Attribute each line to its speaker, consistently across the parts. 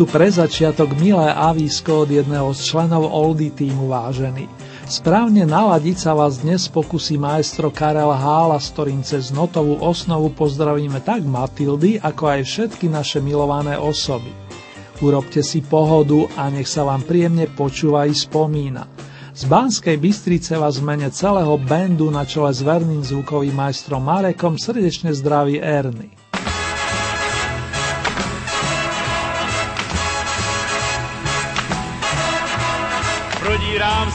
Speaker 1: Tu pre začiatok milé avísko od jedného z členov Oldy týmu vážený. Správne naladiť sa vás dnes pokusí maestro Karel Hála, s ktorým cez notovú osnovu pozdravíme tak Matildy, ako aj všetky naše milované osoby. Urobte si pohodu a nech sa vám príjemne počúva i spomína. Z Banskej Bystrice vás v mene celého bandu na čele s verným zvukovým majstrom Marekom srdečne zdraví Erny.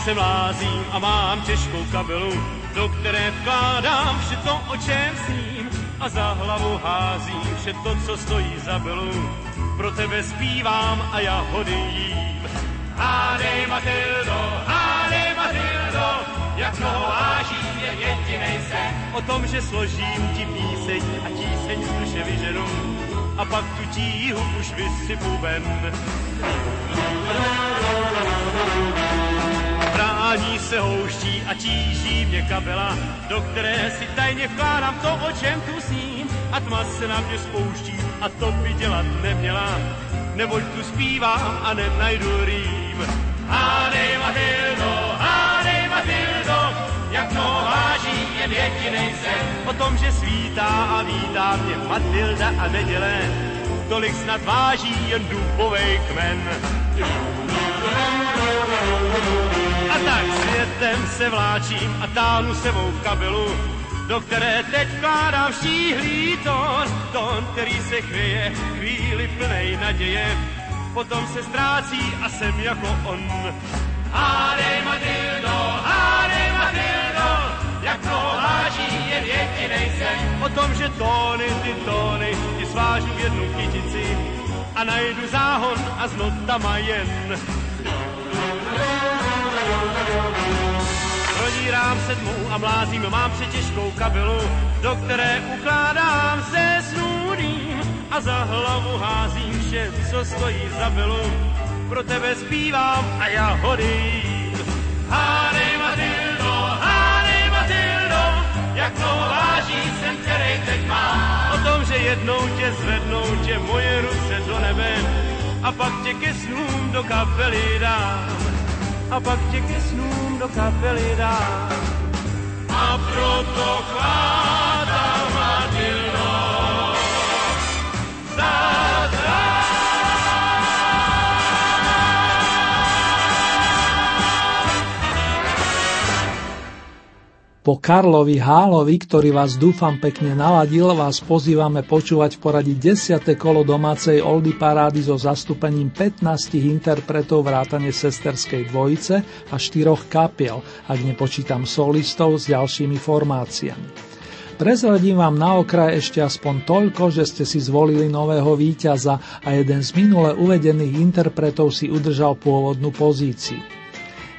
Speaker 2: Prodírám se mlázím a mám těžkou kabelu, do které vkládám vše to, o čem sním a za hlavu házím vše to, co stojí za bylu. Pro tebe zpívám a jahody jím. Hádej Matildo, hádej Matildo, jak mnoho váží je jedinej sen. O tom, že složím ti píseň a tíseň z duše vyženu a pak tu tíhu už vysypu ven. Brání se houští a tíží mě kabela, do které si tajně vkládám to, o čem tu sním. A tma se na mě spouští a to by dělat neměla, neboť tu zpívám a nenajdu rým. Hádej Matildo, hádej Matildo, jak to váží jen jedinej sen. O tom, že svítá a vítá mě Matilda a neděle, tolik snad váží jen dubovej kmen. A tak světem se vláčím a táhnu sebou kabelu, do které teď vkládám štíhlý tón, tón, který se chvěje chvíli plnej naděje, potom se ztrácí a jsem jako on. Hádej Matildo, hádej Matildo, jak to váží jen jedinej sen. O tom, že tóny, ty tóny, ti svážu v jednu kytici a najdu záhon a s notama jen. Prodírám sedmou a mlázím, mám přetěžkou kabelu, do které ukládám se snůdím a za hlavu házím vše, co stojí za bylu. Pro tebe zpívám a já hodím. Hádej Matildo, hádej Matildo, jak to váží sen, který teď mám. O tom, že jednou tě zvednou tě moje ruce do nebe a pak tě ke snům do kapely dám a pak tě ke snům do kapely dám. A proto chvátám Matildo, zázrak.
Speaker 1: Po Karlovi Hálovi, ktorý vás dúfam pekne naladil, vás pozývame počúvať v poradí 10. kolo domácej Oldy parády so zastúpením 15 interpretov vrátane sesterskej dvojice a štyroch kapiel, ak nepočítam solistov s ďalšími formáciami. Prezradím vám na okraj ešte aspoň toľko, že ste si zvolili nového víťaza a jeden z minule uvedených interpretov si udržal pôvodnú pozíciu.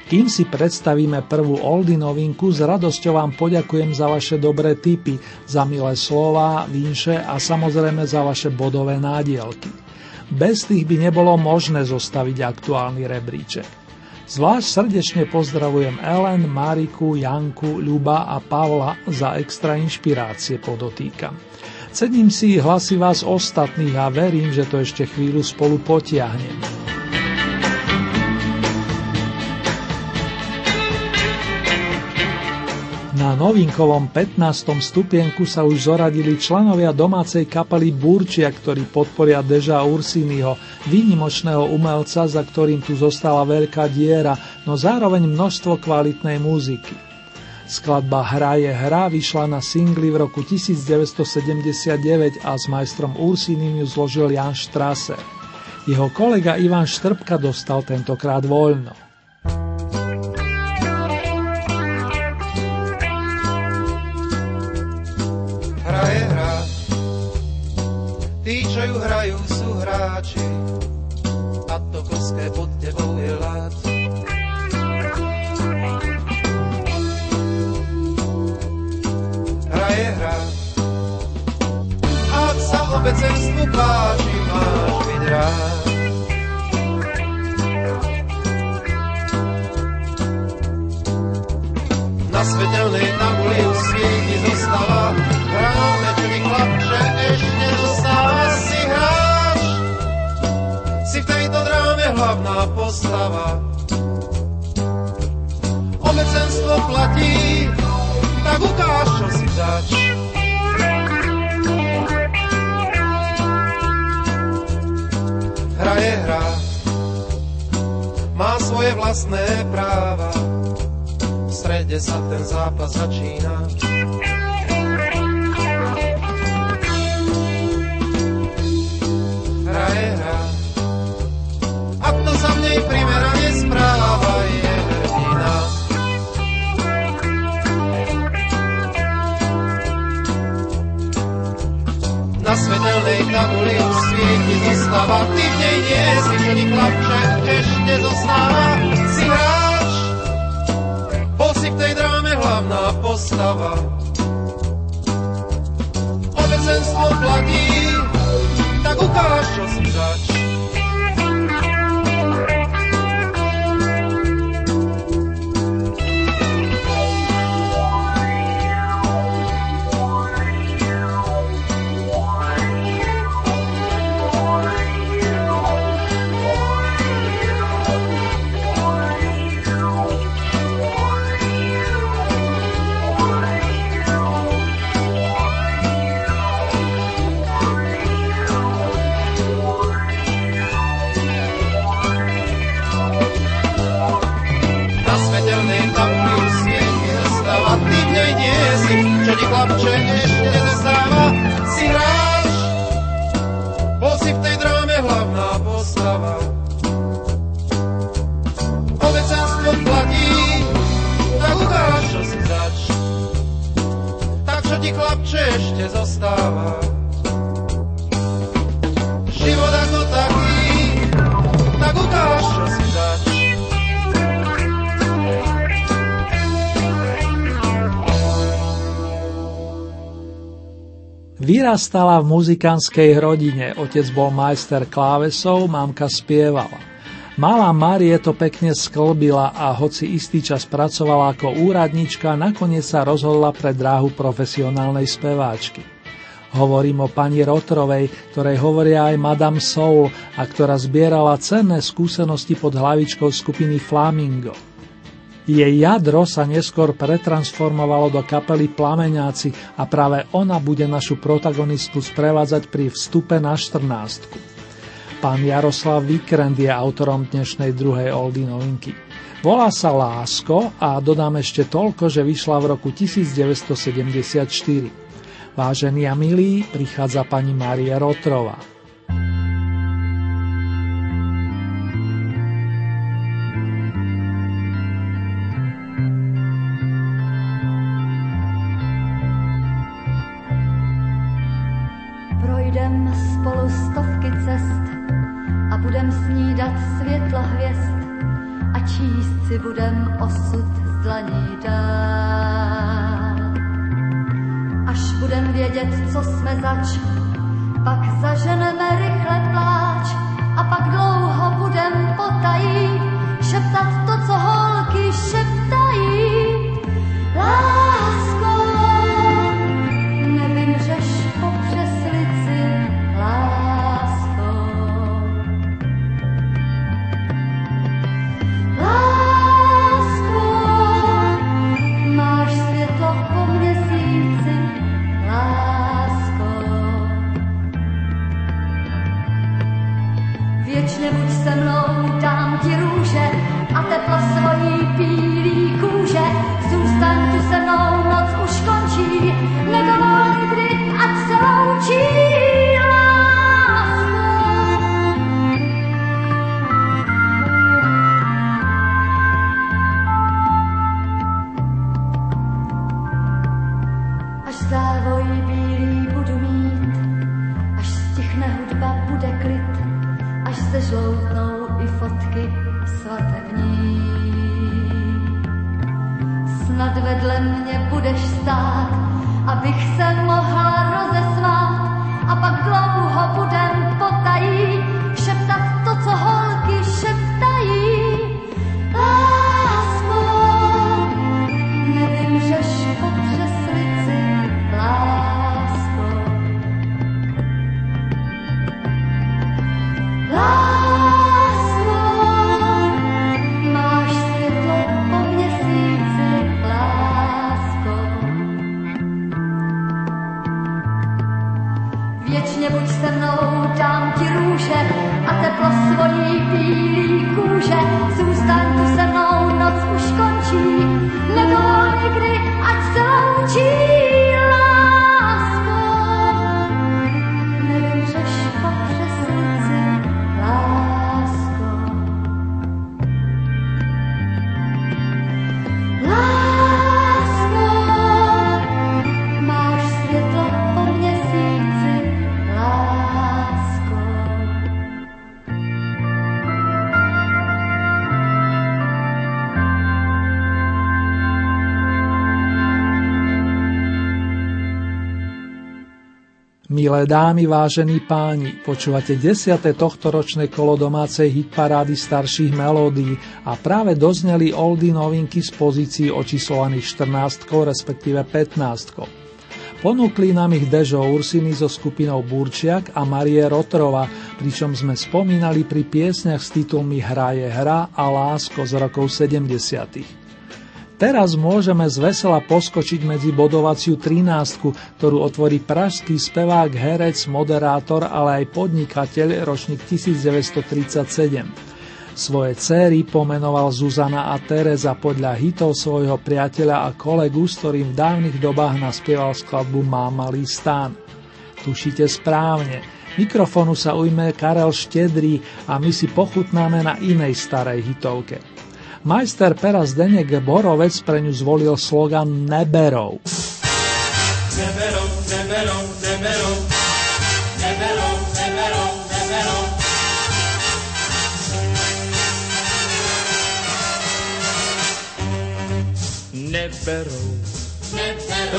Speaker 1: Kým si predstavíme prvú Oldy novinku, s radosťou vám poďakujem za vaše dobré tipy, za milé slova, vinše a samozrejme za vaše bodové nádielky. Bez tých by nebolo možné zostaviť aktuálny rebríček. Zvlášť srdečne pozdravujem Ellen, Mariku, Janku, Ľuba a Pavla za extra inšpirácie podotýkam. Cením si hlasy vás ostatných a verím, že to ešte chvíľu spolu potiahnem. Na novinkovom 15. stupienku sa už zoradili členovia domácej kapely Burčia, ktorí podporia Deža Ursiniho, výnimočného umelca, za ktorým tu zostala veľká diera, no zároveň množstvo kvalitnej muziky. Skladba Hra je hra vyšla na singli v roku 1979 a s majstrom Ursinim ju zložil Jan Strasser. Jeho kolega Ivan Štrbka dostal tentokrát voľno.
Speaker 3: Páči, máš byť rád. Na svetelnej tabuli u svieti zostáva hráme, čo mi chlapče ešte zostáva si hráč. Si v tejto dráme hlavná postava. Obecenstvo platí, tak ukáž, čo si zač. Hra je hra, má svoje vlastné práva. Strede sa ten zápas začína. Hra je hra, a kto sa v nej primerane správa, svetelnej tabuli už svieti zostáva, ty v nej nie si, ni chlapče, ešte zostáva, si hra si v tej dráme hlavná postava. Obecenstvo platí, tak ukáž, čo si zač.
Speaker 1: Vyrastala v muzikánskej rodine, otec bol majster klávesov, mamka spievala. Malá Marie to pekne sklbila a hoci istý čas pracovala ako úradnička, nakoniec sa rozhodla pre dráhu profesionálnej speváčky. Hovorím o pani Rotrovej, ktorej hovoria aj Madame Soul a ktorá zbierala cenné skúsenosti pod hlavičkou skupiny Flamingo. Jej jadro sa neskôr pretransformovalo do kapely Plameňáci a práve ona bude našu protagonistku sprevádzať pri vstupe na 14. Pán Jaroslav Vikrend je autorom dnešnej druhej oldy novinky. Volá sa Lásko a dodám ešte toľko, že vyšla v roku 1974. Vážení a milí, prichádza pani Mária Rotrová.
Speaker 4: Pak
Speaker 1: Milé dámy, vážení páni, počúvate 10. tohtoročné kolo domácej hitparády starších melódií a práve dozneli oldy novinky z pozícií očíslovaných 14, respektíve 15. Ponúkli nám ich Dežo Ursiny so skupinou Burčiak a Marie Rotrova, pričom sme spomínali pri piesniach s titulmi Hra je hra a Lásko z rokov 70. Teraz môžeme z vesela poskočiť medzi bodovaciu 13, ktorú otvorí pražský spevák, herec, moderátor, ale aj podnikateľ ročník 1937. Svoje céry pomenoval Zuzana a Tereza podľa hitov svojho priateľa a kolegu, s ktorým v dávnych dobách naspieval skladbu Má malý stán. Tušíte správne, mikrofonu sa ujme Karel Štedrý a my si pochutnáme na inej starej hitovke. Majster pera Zdeněk Borovec pre ňu zvolil slogan Neberov.
Speaker 5: Neberou, neberou, neberou, neberou, neberou, neberou.
Speaker 6: Neberou,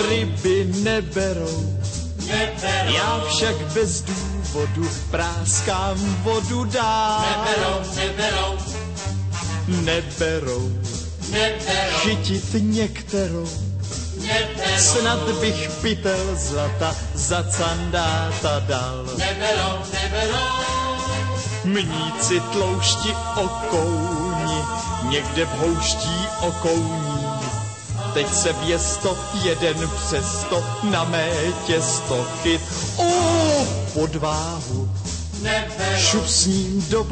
Speaker 6: ryby neberou, já však bez důvodu práskám vodu dál.
Speaker 5: Neberou, neberou,
Speaker 6: Neberou, chytit některou, snad bych pytel zlata za candáta dal.
Speaker 5: neberou, neberou.
Speaker 6: Mníci tloušti okouni, někde v houští okouní. Teď se věsto jeden přesto na mé těsto chyt. O, podváhu, šup s ním do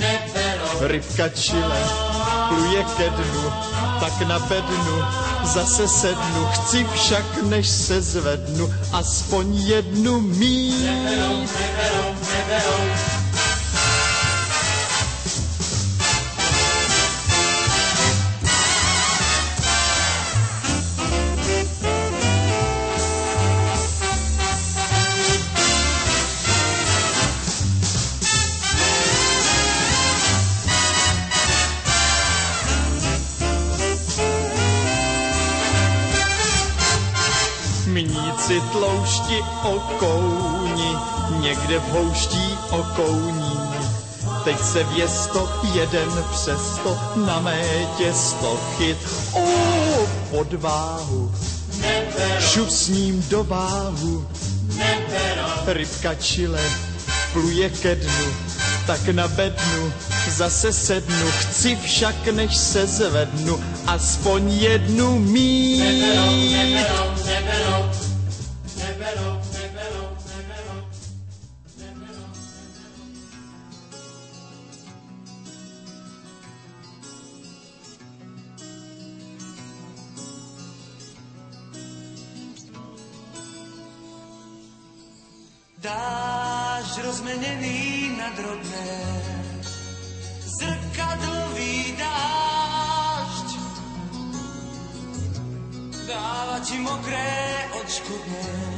Speaker 6: váhu. Rybka čile pluje ke dnu, tak na bednu zase sednu. Chci však, než se zvednu, aspoň jednu mít. Mníci tloušti okouni, někde v houští okouní. Teď se věsto jeden přesto na mé těsto chyt. O, podváhu, šup s ním do váhu. Rybka čile pluje ke dnu, tak na bednu zase sednu. Chci však, než se zvednu, aspoň jednu mít.
Speaker 7: Dážď rozmenený na drobné, zrkadlový dážď. Dáva ti mokré odškodné,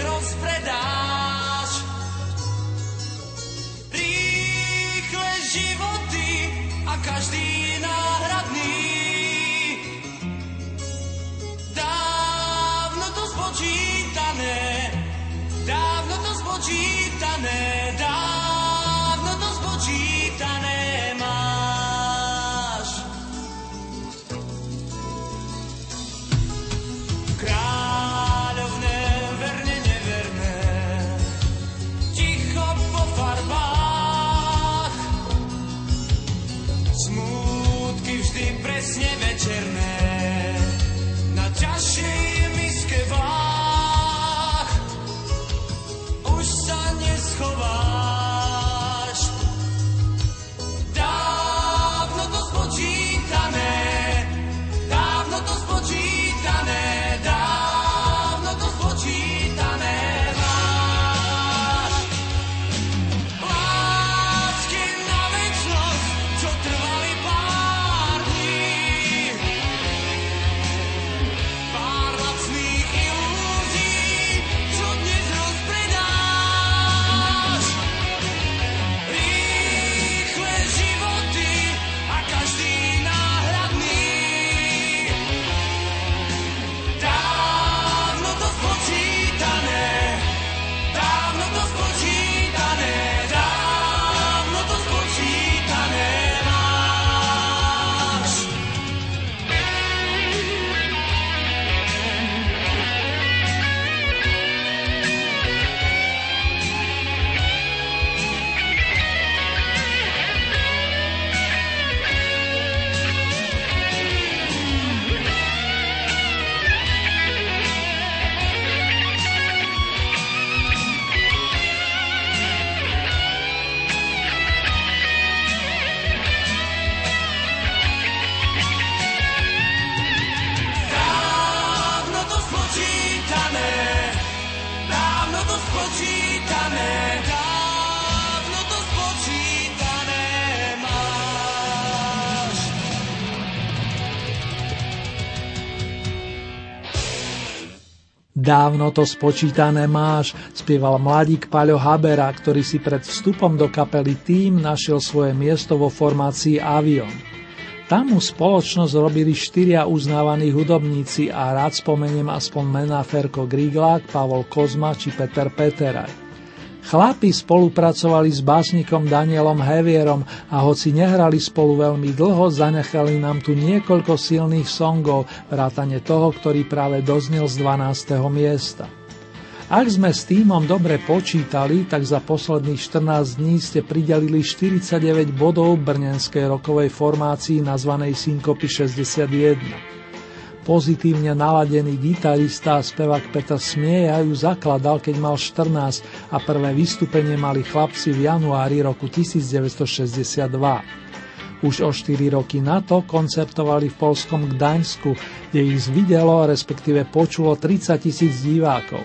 Speaker 7: sit on
Speaker 1: Dávno to spočítané máš, spieval mladík Paľo Habera, ktorý si pred vstupom do kapely Tým našiel svoje miesto vo formácii Avion. Tam mu spoločnosť robili štyria uznávaní hudobníci a rád spomeniem aspoň mená Ferko Griglák, Pavol Kozma či Peter Peteraj. Chlapi spolupracovali s básnikom Danielom Hevierom a hoci nehrali spolu veľmi dlho, zanechali nám tu niekoľko silných songov, vrátane toho, ktorý práve doznel z 12. miesta. Ak sme s týmom dobre počítali, tak za posledných 14 dní ste pridelili 49 bodov brnenskej rokovej formácii nazvanej Synkopy 61. Pozitívne naladený gitarista a spevák Peter Smieja ju zakladal, keď mal 14 a prvé vystúpenie mali chlapci v januári roku 1962. Už o 4 roky na to koncertovali v polskom Gdaňsku, kde ich videlo, respektíve počulo 30 tisíc divákov.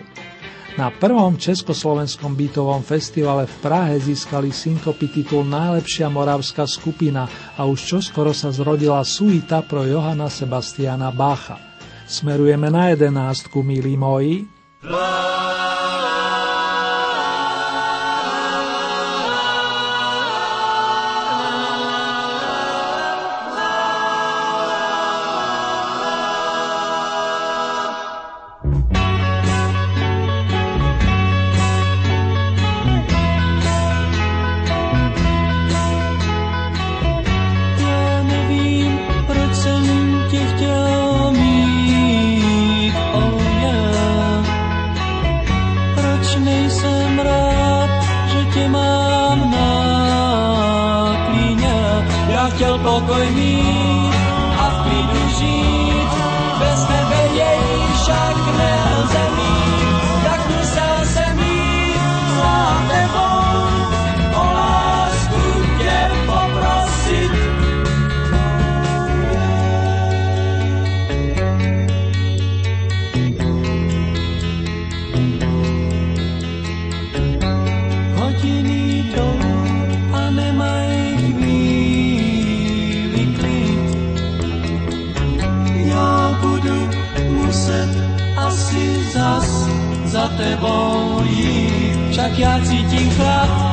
Speaker 1: Na prvom československom bytovom festivale v Prahe získali synkopy titul Najlepšia moravská skupina a už čoskoro sa zrodila suita pro Johana Sebastiana Bacha. Smerujeme na jedenástku, milí moji. La,
Speaker 7: však nelze tebou jít. Však já cítím chlad,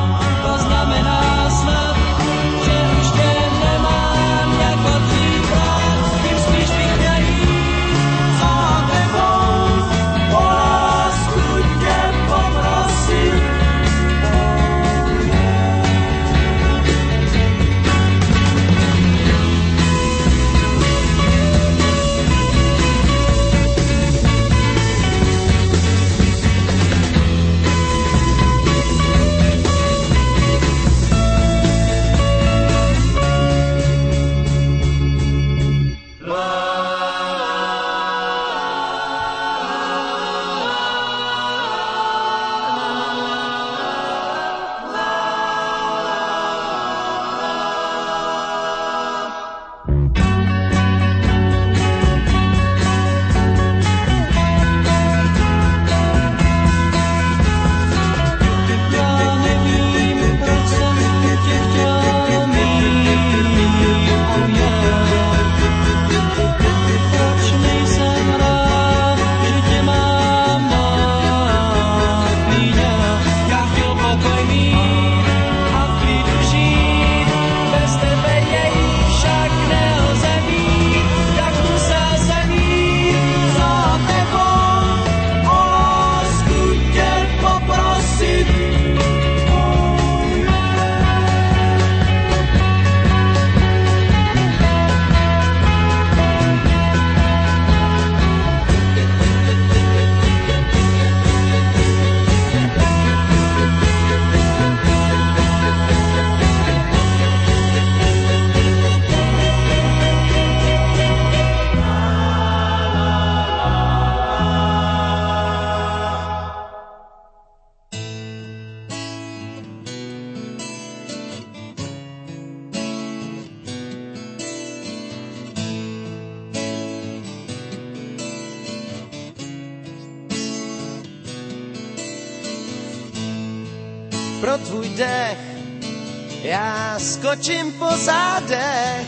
Speaker 8: skočím po zádech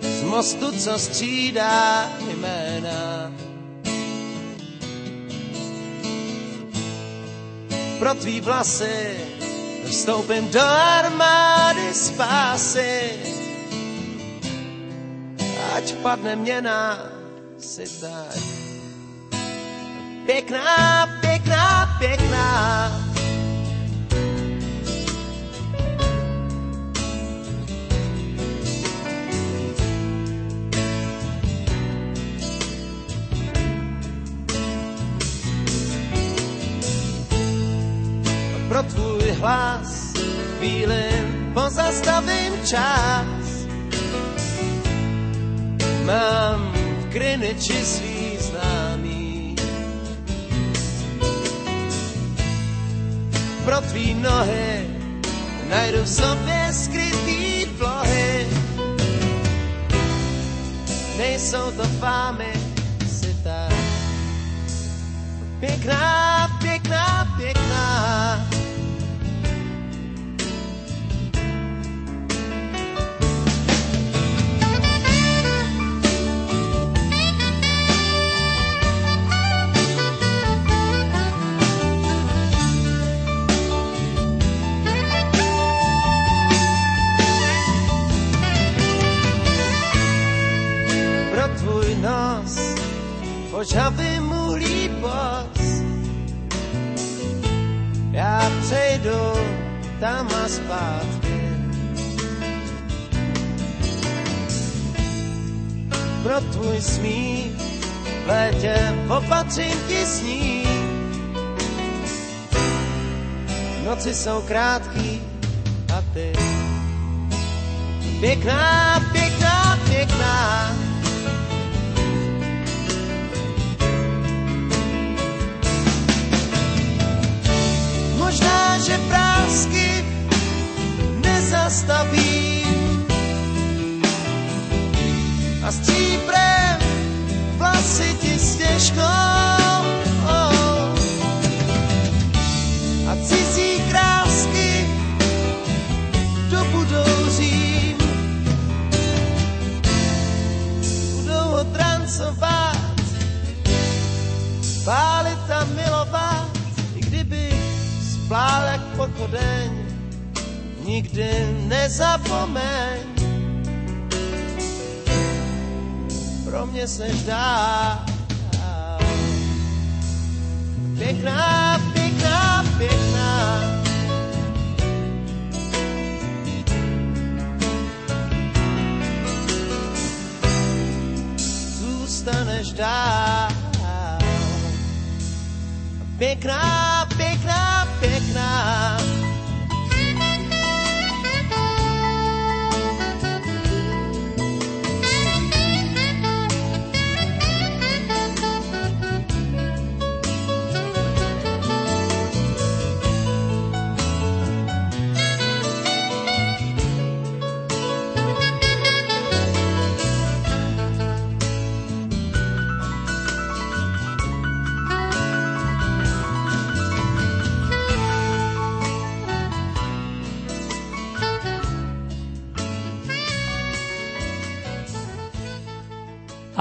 Speaker 8: z mostu, co střídá jména. Pro tvý vlasy vstoupím do armády spásy. Ať padne měna si tak pěkná, pěkná, pěkná. Pro tvůj hlas chvíli pozastavím čas. Mám v Greenwichi svý známý pro tvý nohy najdu v sobě skrytý plohy. Nejsou to fámy, si tak pěkná, pěkná, pěkná. Ožavý mu líbos. Já přejdu tam a zpátky. Pro tvůj smích v létě opatřím ti sní. Noci jsou krátký a ty pěkná, pěkná, pěkná. Možná, že prásky nezastavím
Speaker 3: nezapomeň. Pro mě seš dál pěkná, pěkná, pěkná. Zůstaneš dál. Pěkná,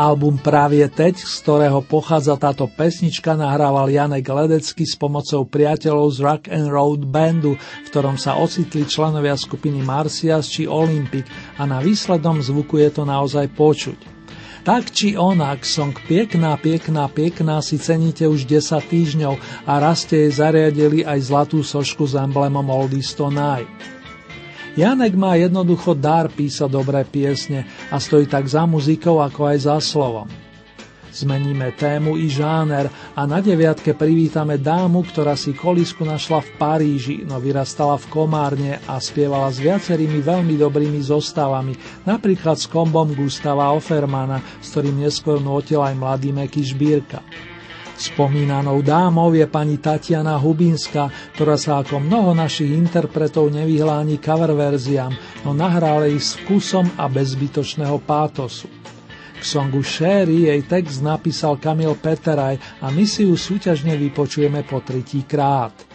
Speaker 1: Album Právě teď, z ktorého pochádza táto pesnička, nahrával Janek Ledecký s pomocou priateľov z Rock and Road Bandu, v ktorom sa ocitli členovia skupiny Marcias či Olympic a na výslednom zvuku je to naozaj počuť. Tak či onak, song Piekná, piekná, piekná si ceníte už 10 týždňov a raz jej zariadili aj zlatú sošku s emblemom Oldies Tonight. Janek má jednoducho dar písať dobré piesne a stojí tak za muzikou ako aj za slovom. Zmeníme tému i žáner a na deviatke privítame dámu, ktorá si kolisku našla v Paríži, no vyrastala v Komárne a spievala s viacerými veľmi dobrými zostavami, napríklad s kombom Gustava Offermana, s ktorým neskôr nutil aj mladý Meky Žbírka. Spomínanou dámou je pani Tatiana Hubinská, ktorá sa ako mnoho našich interpretov nevyhláni cover verziám, no nahrále ich s vkusom a bez zbytočného pátosu. K songu Sherry jej text napísal Kamil Peteraj a my si ju súťažne vypočujeme po tretí krát.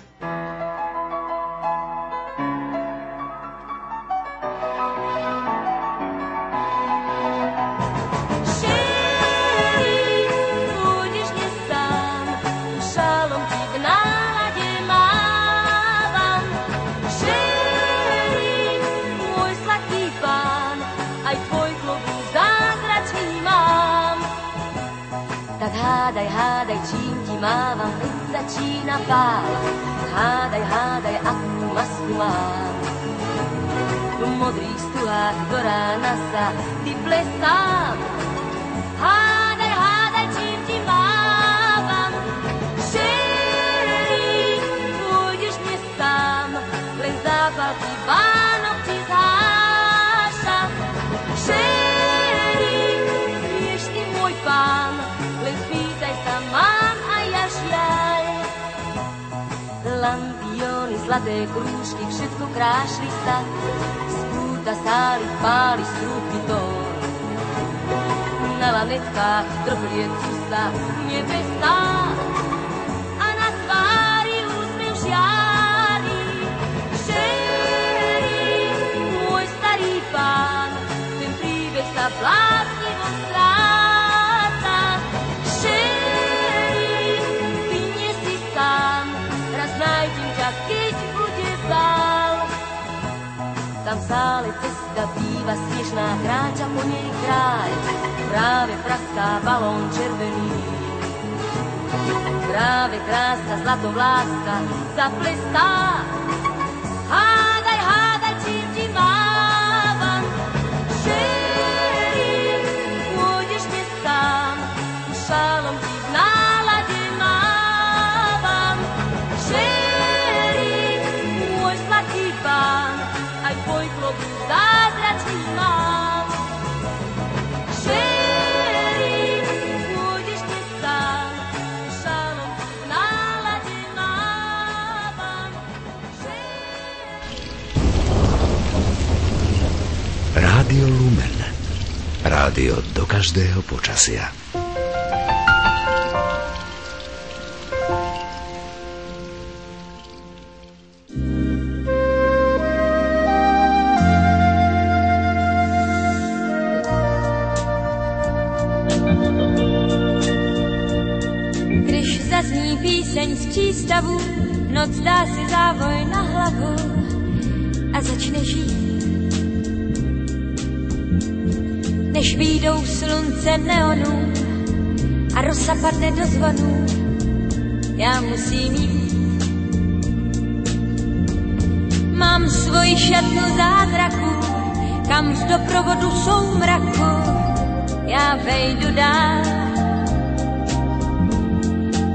Speaker 9: hadai cinci mama minta cina pa hadai hadai aku mas kumar modris tuhan beranasa di plesam hadai zlaté krúžky, všetko krášli sa, z púta stáli, páli strúbky tón. Na lanetkách trhliecu sa nebesá a na tvári úsmev žiari. Šerí, môj starý ten príbeh sa bláznivo sále cesta býva snežná, kráča po nej kráľ, práve praská balón červený. Práve krása zlatovláska zaplestá, rádio do každého
Speaker 10: počasia. Když zazní píseň z přístavu, noc dá si závoj na hlavu a začne žít Než výjdou slunce neonů a rosa padne do zvonů, já musím jít. Mám svoji šatnu zázraku, kam z doprovodu soumraku já vejdu dál.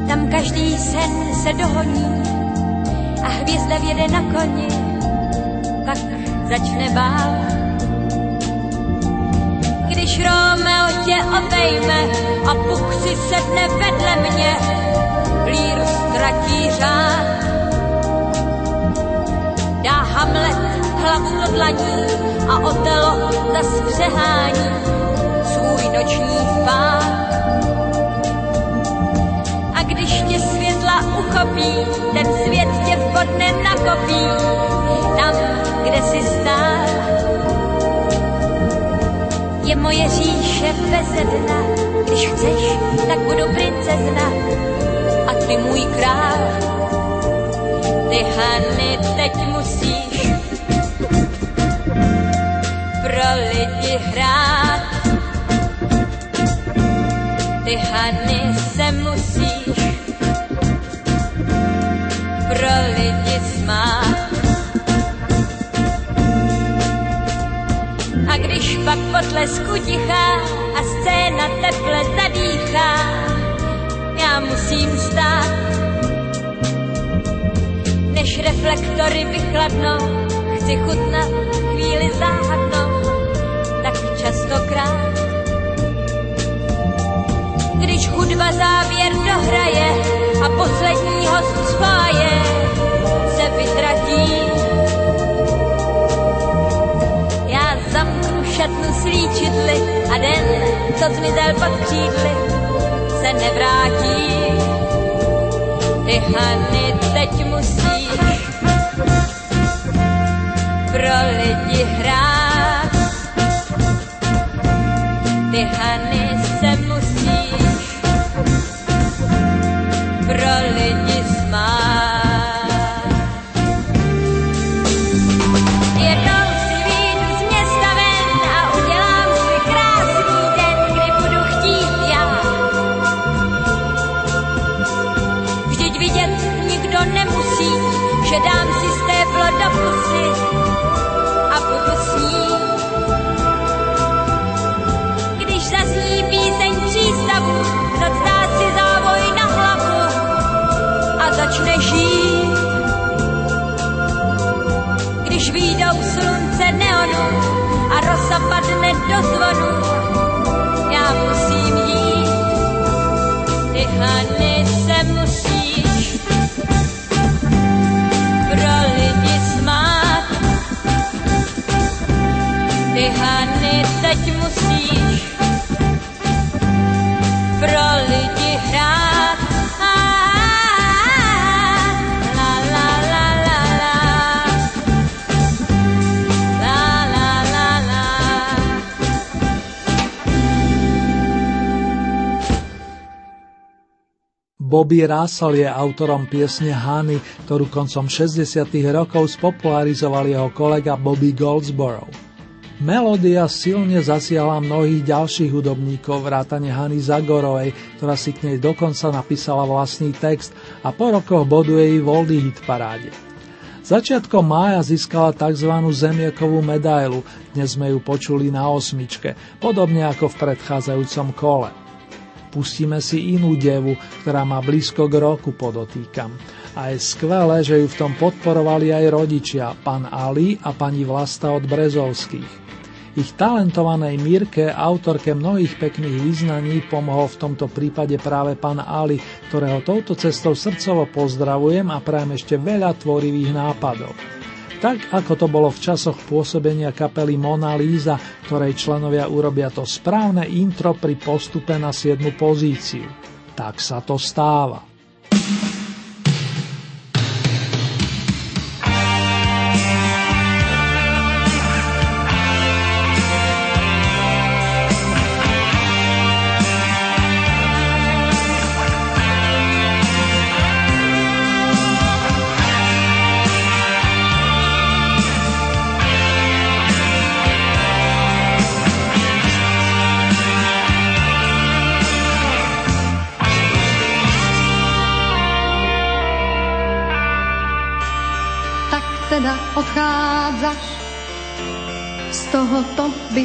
Speaker 10: Tam každý sen se dohoní a hvězda vjede na koni, tak začne bál. Když Romeo tě obejme a Bůh si sedne vedle mě, líru ztratí řád. Dá Hamlet hlavu do dlaní a Otelo zas přehání svůj noční spát. A když tě světla uchopí, ten svět tě vhodne nakopí, tam, kde si stál. Moje říše bez dna, když chceš, tak budu princezna a ty můj král. Ty Hany teď musíš pro lidi hrát. Ty Hany se musíš pro lidi pak potlesku tichá a scéna teple zadýchá, já musím stát. Než reflektory vychladnou, chci chutnat chvíli záhadnou, tak častokrát. Když hudba závěr dohraje a poslední host spáje, se vytratí. Šatnu slíčidly a den, co zmizel pod křídly, se nevrátí. Ty Hany teď musíš pro lidi hrát. Ty Hany a rosa padne do zvonu, já musím jít. Ty Hany se musíš pro lidi smát. Ty Hany teď musíš
Speaker 1: Bobby Russell je autorom piesne Honey, ktorú koncom 60. rokov spopularizoval jeho kolega Bobby Goldsboro. Melódia silne zasiahla mnohých ďalších hudobníkov, vrátane Hany Zagorovej, ktorá si k nej dokonca napísala vlastný text a po rokoch boduje jej Voldy hit paráde. Začiatkom mája získala tzv. zemiekovú medailu, dnes sme ju počuli na osmičke, podobne ako v predchádzajúcom kole. Pustíme si inú devu, ktorá má blízko k roku, podotýkam. A je skvelé, že ju v tom podporovali aj rodičia, pán Ali a pani Vlasta od Brezovských. Ich talentovanej Mirke, autorke mnohých pekných význaní, pomohol v tomto prípade práve pán Ali, ktorého touto cestou srdcovo pozdravujem a prajem ešte veľa tvorivých nápadov. Tak ako to bolo v časoch pôsobenia kapely Mona Lisa, ktorej členovia urobia to správne intro pri postupe na 7. pozíciu. Tak sa to stáva.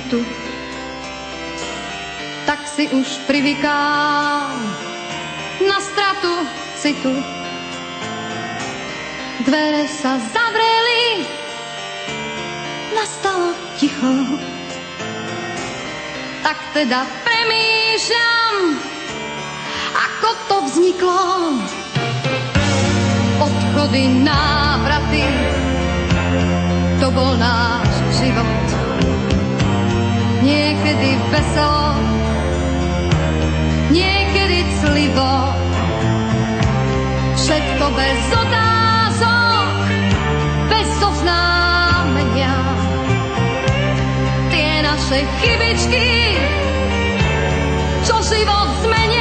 Speaker 4: tu, tak si už privykám na stratu citu. Dvere sa zavreli, nastalo ticho. Tak teda premýšľam, ako to vzniklo. Odchody, návraty, to bol náš život niekedy veselo, niekedy clivo, všetko bez otázok, bez oznámenia. Tie naše chybičky, čo život zmenia.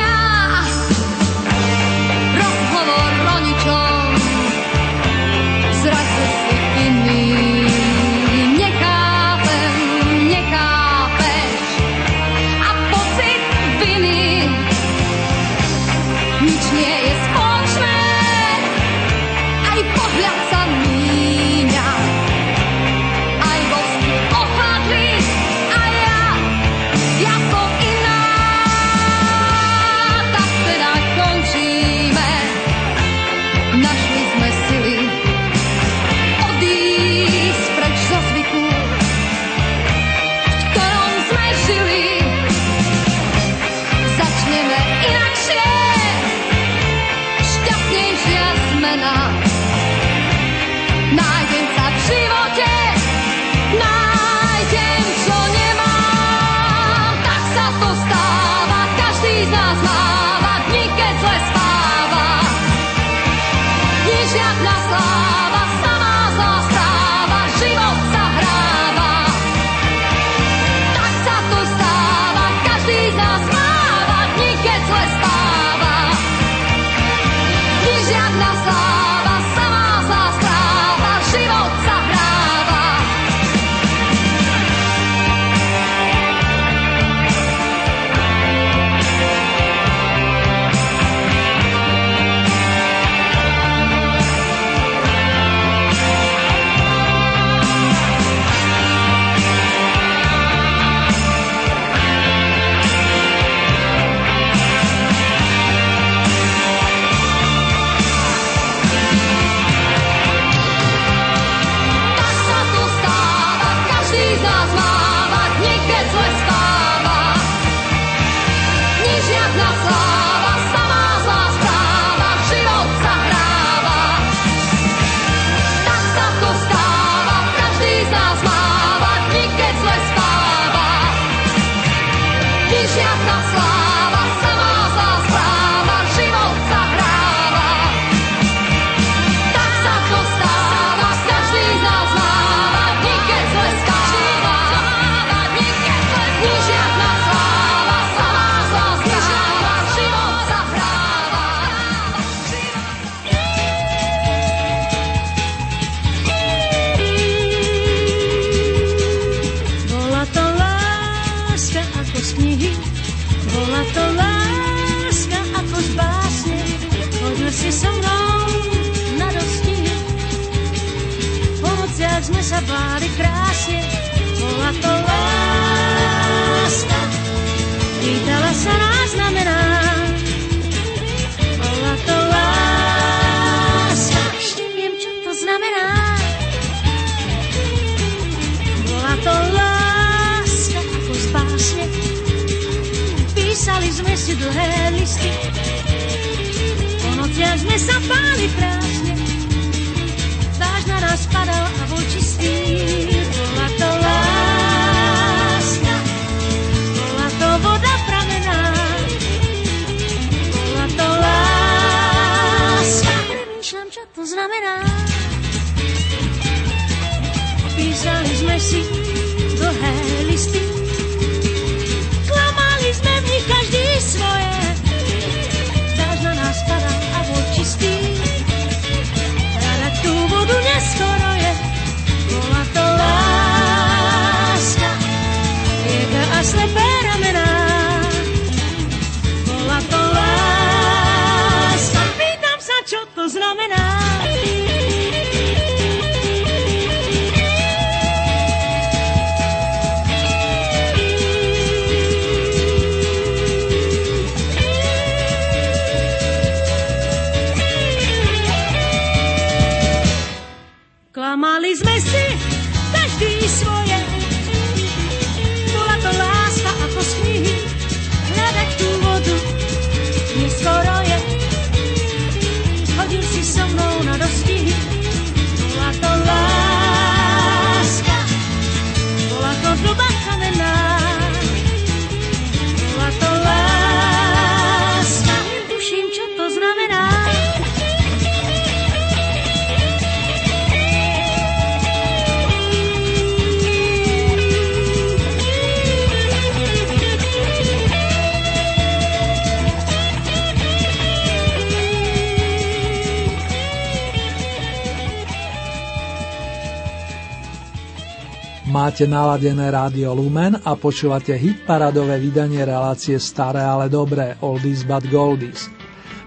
Speaker 8: Máte naladené rádio Lumen a počúvate hitparadové vydanie relácie Staré, ale dobré, Oldies but Goldies.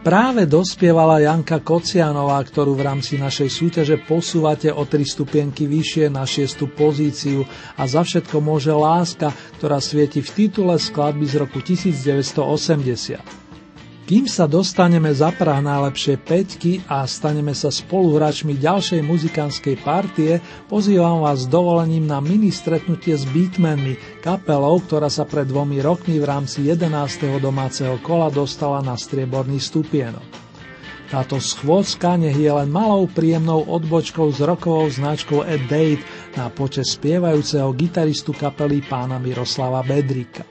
Speaker 8: Práve dospievala Janka Kocianová, ktorú v rámci našej súťaže posúvate o tri stupienky vyššie na šiestu pozíciu a za všetko môže láska, ktorá svieti v titule skladby z roku 1980. Kým sa dostaneme za prah najlepšie peťky a staneme sa spoluhráčmi ďalšej muzikánskej partie, pozývam vás s dovolením na mini stretnutie s Beatmanmi, kapelou, ktorá sa pred dvomi rokmi v rámci 11. domáceho kola dostala na strieborný stupienok. Táto schôdzka nech je len malou príjemnou odbočkou s rokovou značkou A Date na počet spievajúceho gitaristu kapely pána Miroslava Bedrika.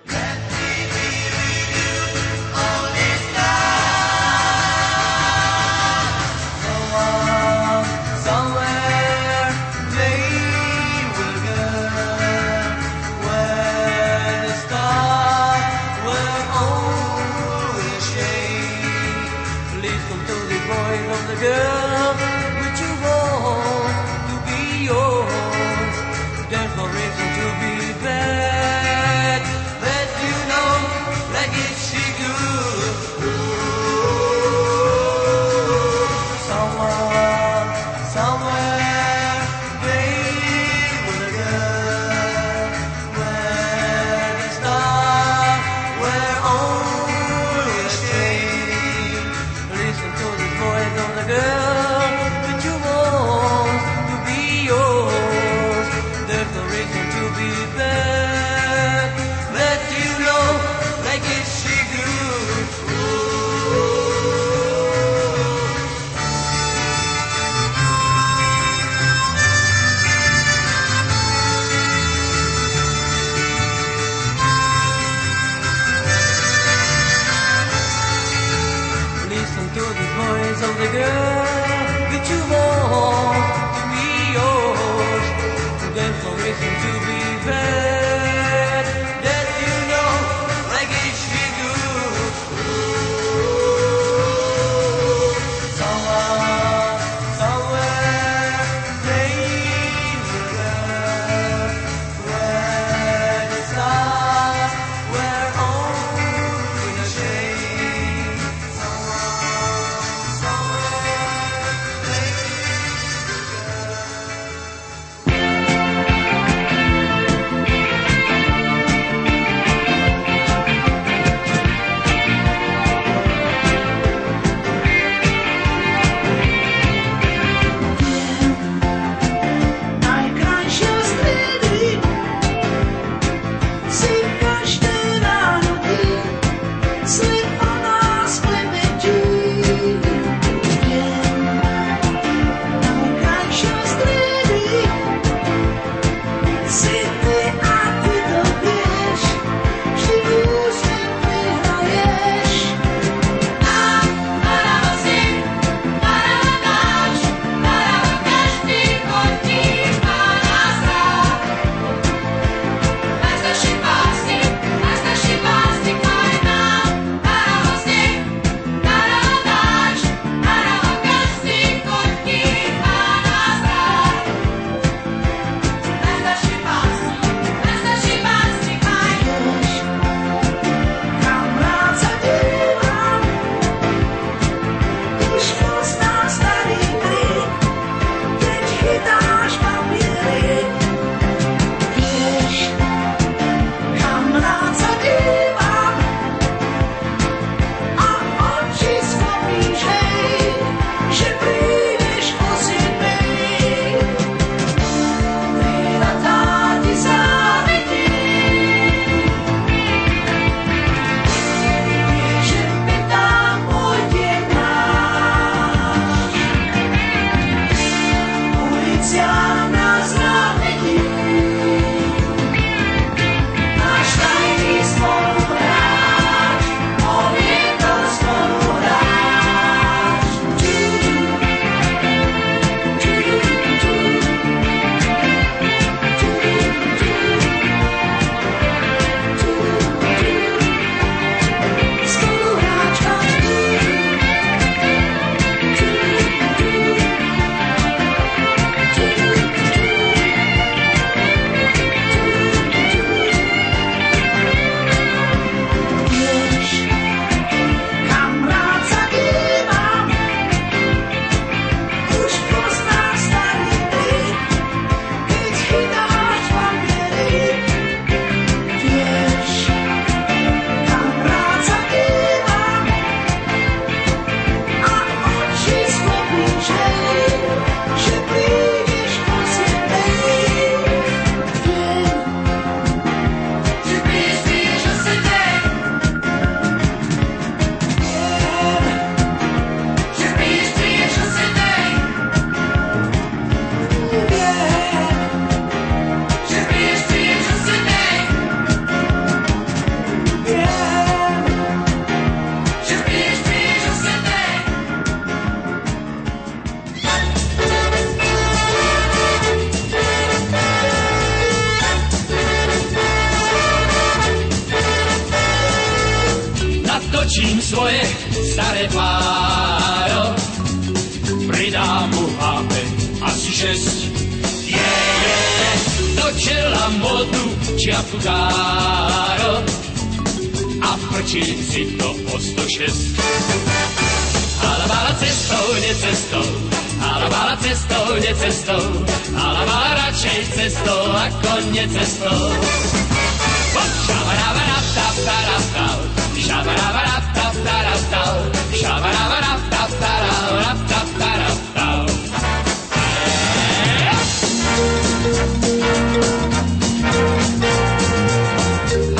Speaker 2: cestou.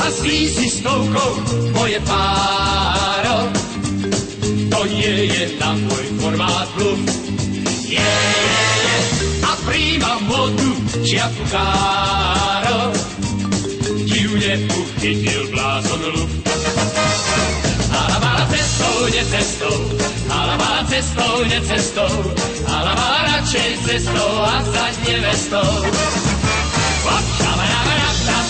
Speaker 2: Haslí si stovkou moje páro, to nie je tam môj formát blum. Je, je, je, a príjmam vodu čiapku káro. cestou, halabá cestou, ale má radšej cestou a stať nevestou. Hop, šabarabarab, tap.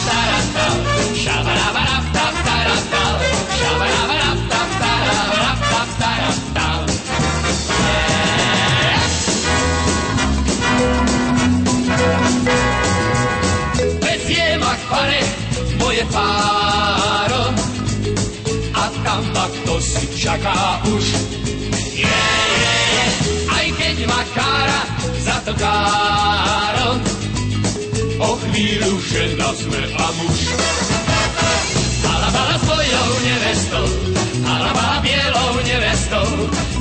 Speaker 2: Bez jemach, pane, moje pán, a tam kto si čaká už. Je, je, je, aj keď ma kára za to káro, o chvíľu žena sme a muž. Alabala s tvojou nevestou, alabala bielou nevestou,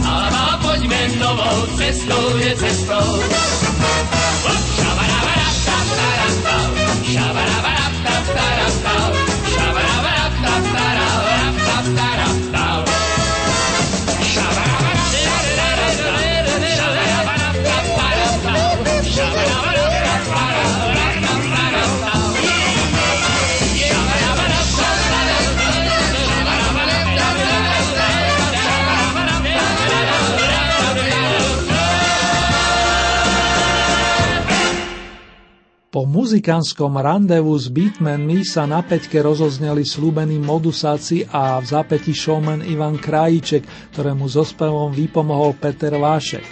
Speaker 2: alabala poďme novou cestou, je cestou. Shabba-dabba-dab-dab-dab-dab, shabba-dabba-dab-dab-dab-dab.
Speaker 1: Po muzikánskom randevu s beatmanmi sa na peťke rozozneli slúbení modusáci a v zápäti showman Ivan Krajíček, ktorému so spevom vypomohol Peter Vášek.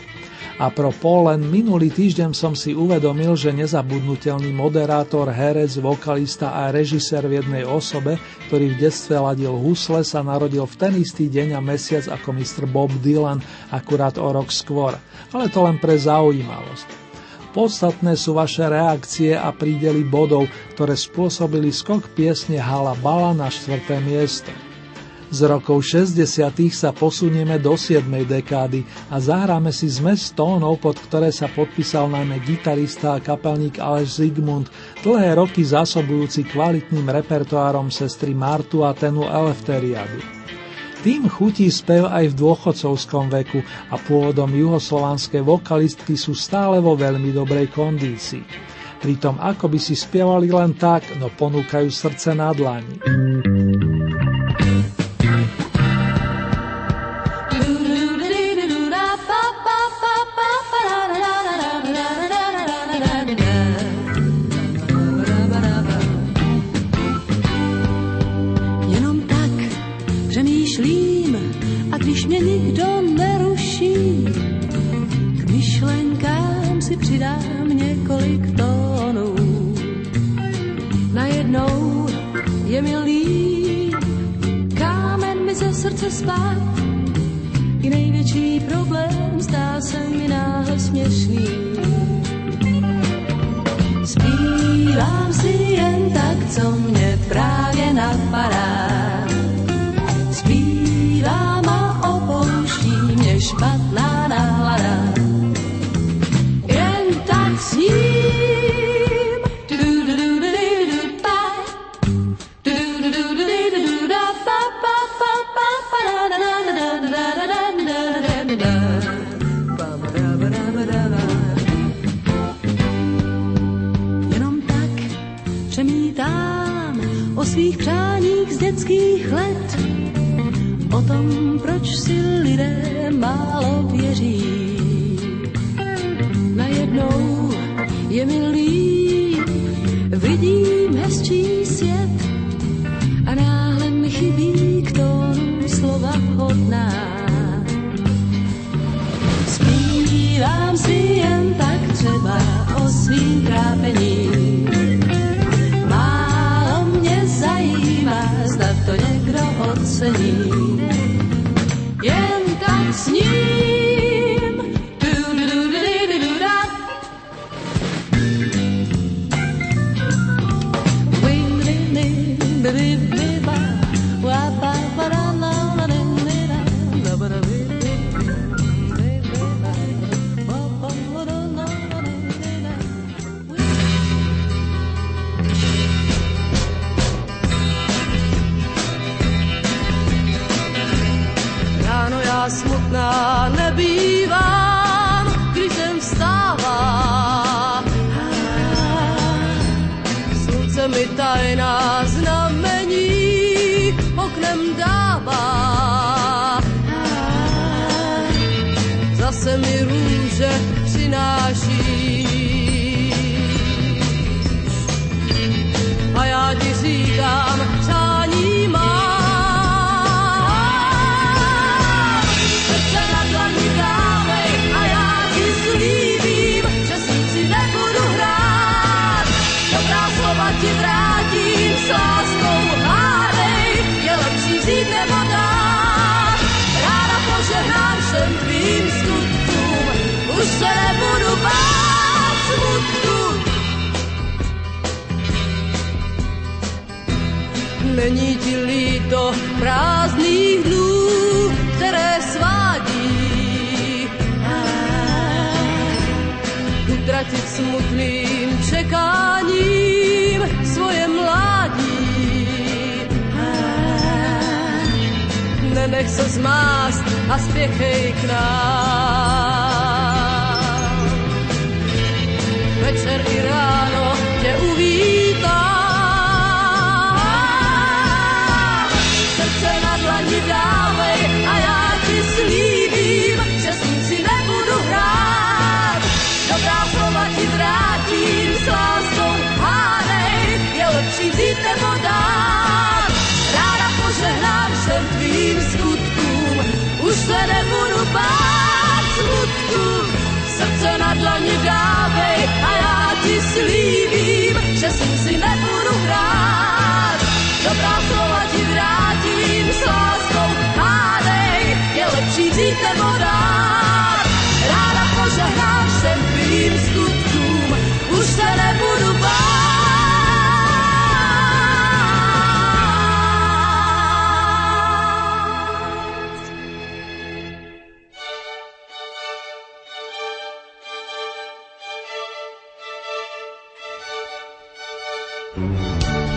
Speaker 1: A pro len minulý týždeň som si uvedomil, že nezabudnutelný moderátor, herec, vokalista a režisér v jednej osobe, ktorý v detstve ladil husle, sa narodil v ten istý deň a mesiac ako Mr. Bob Dylan, akurát o rok skôr. Ale to len pre zaujímavosť. Podstatné sú vaše reakcie a prídely bodov, ktoré spôsobili skok piesne Hala Bala na štvrté miesto. Z rokov 60. sa posunieme do 7. dekády a zahráme si zmes tónov, pod ktoré sa podpísal najmä gitarista a kapelník Aleš Zigmund, dlhé roky zásobujúci kvalitným repertoárom sestry Martu a tenu Elefteriadu. Tým chutí spev aj v dôchodcovskom veku a pôvodom juhoslovanské vokalistky sú stále vo veľmi dobrej kondícii. Pritom ako by si spievali len tak, no ponúkajú srdce na dlani.
Speaker 9: Srdce spát, i největší problém zdá se mi náhle směšný. Zpívám si jen tak, co mě právě napadá. detských let, o tom, proč si lidé málo věří. Najednou je mi líp, vidím hezčí svět a náhle mi chybí k tomu slova
Speaker 11: hodná. Zpívám si jen tak třeba o svým trápením, ocení. Jen tak s
Speaker 7: Sám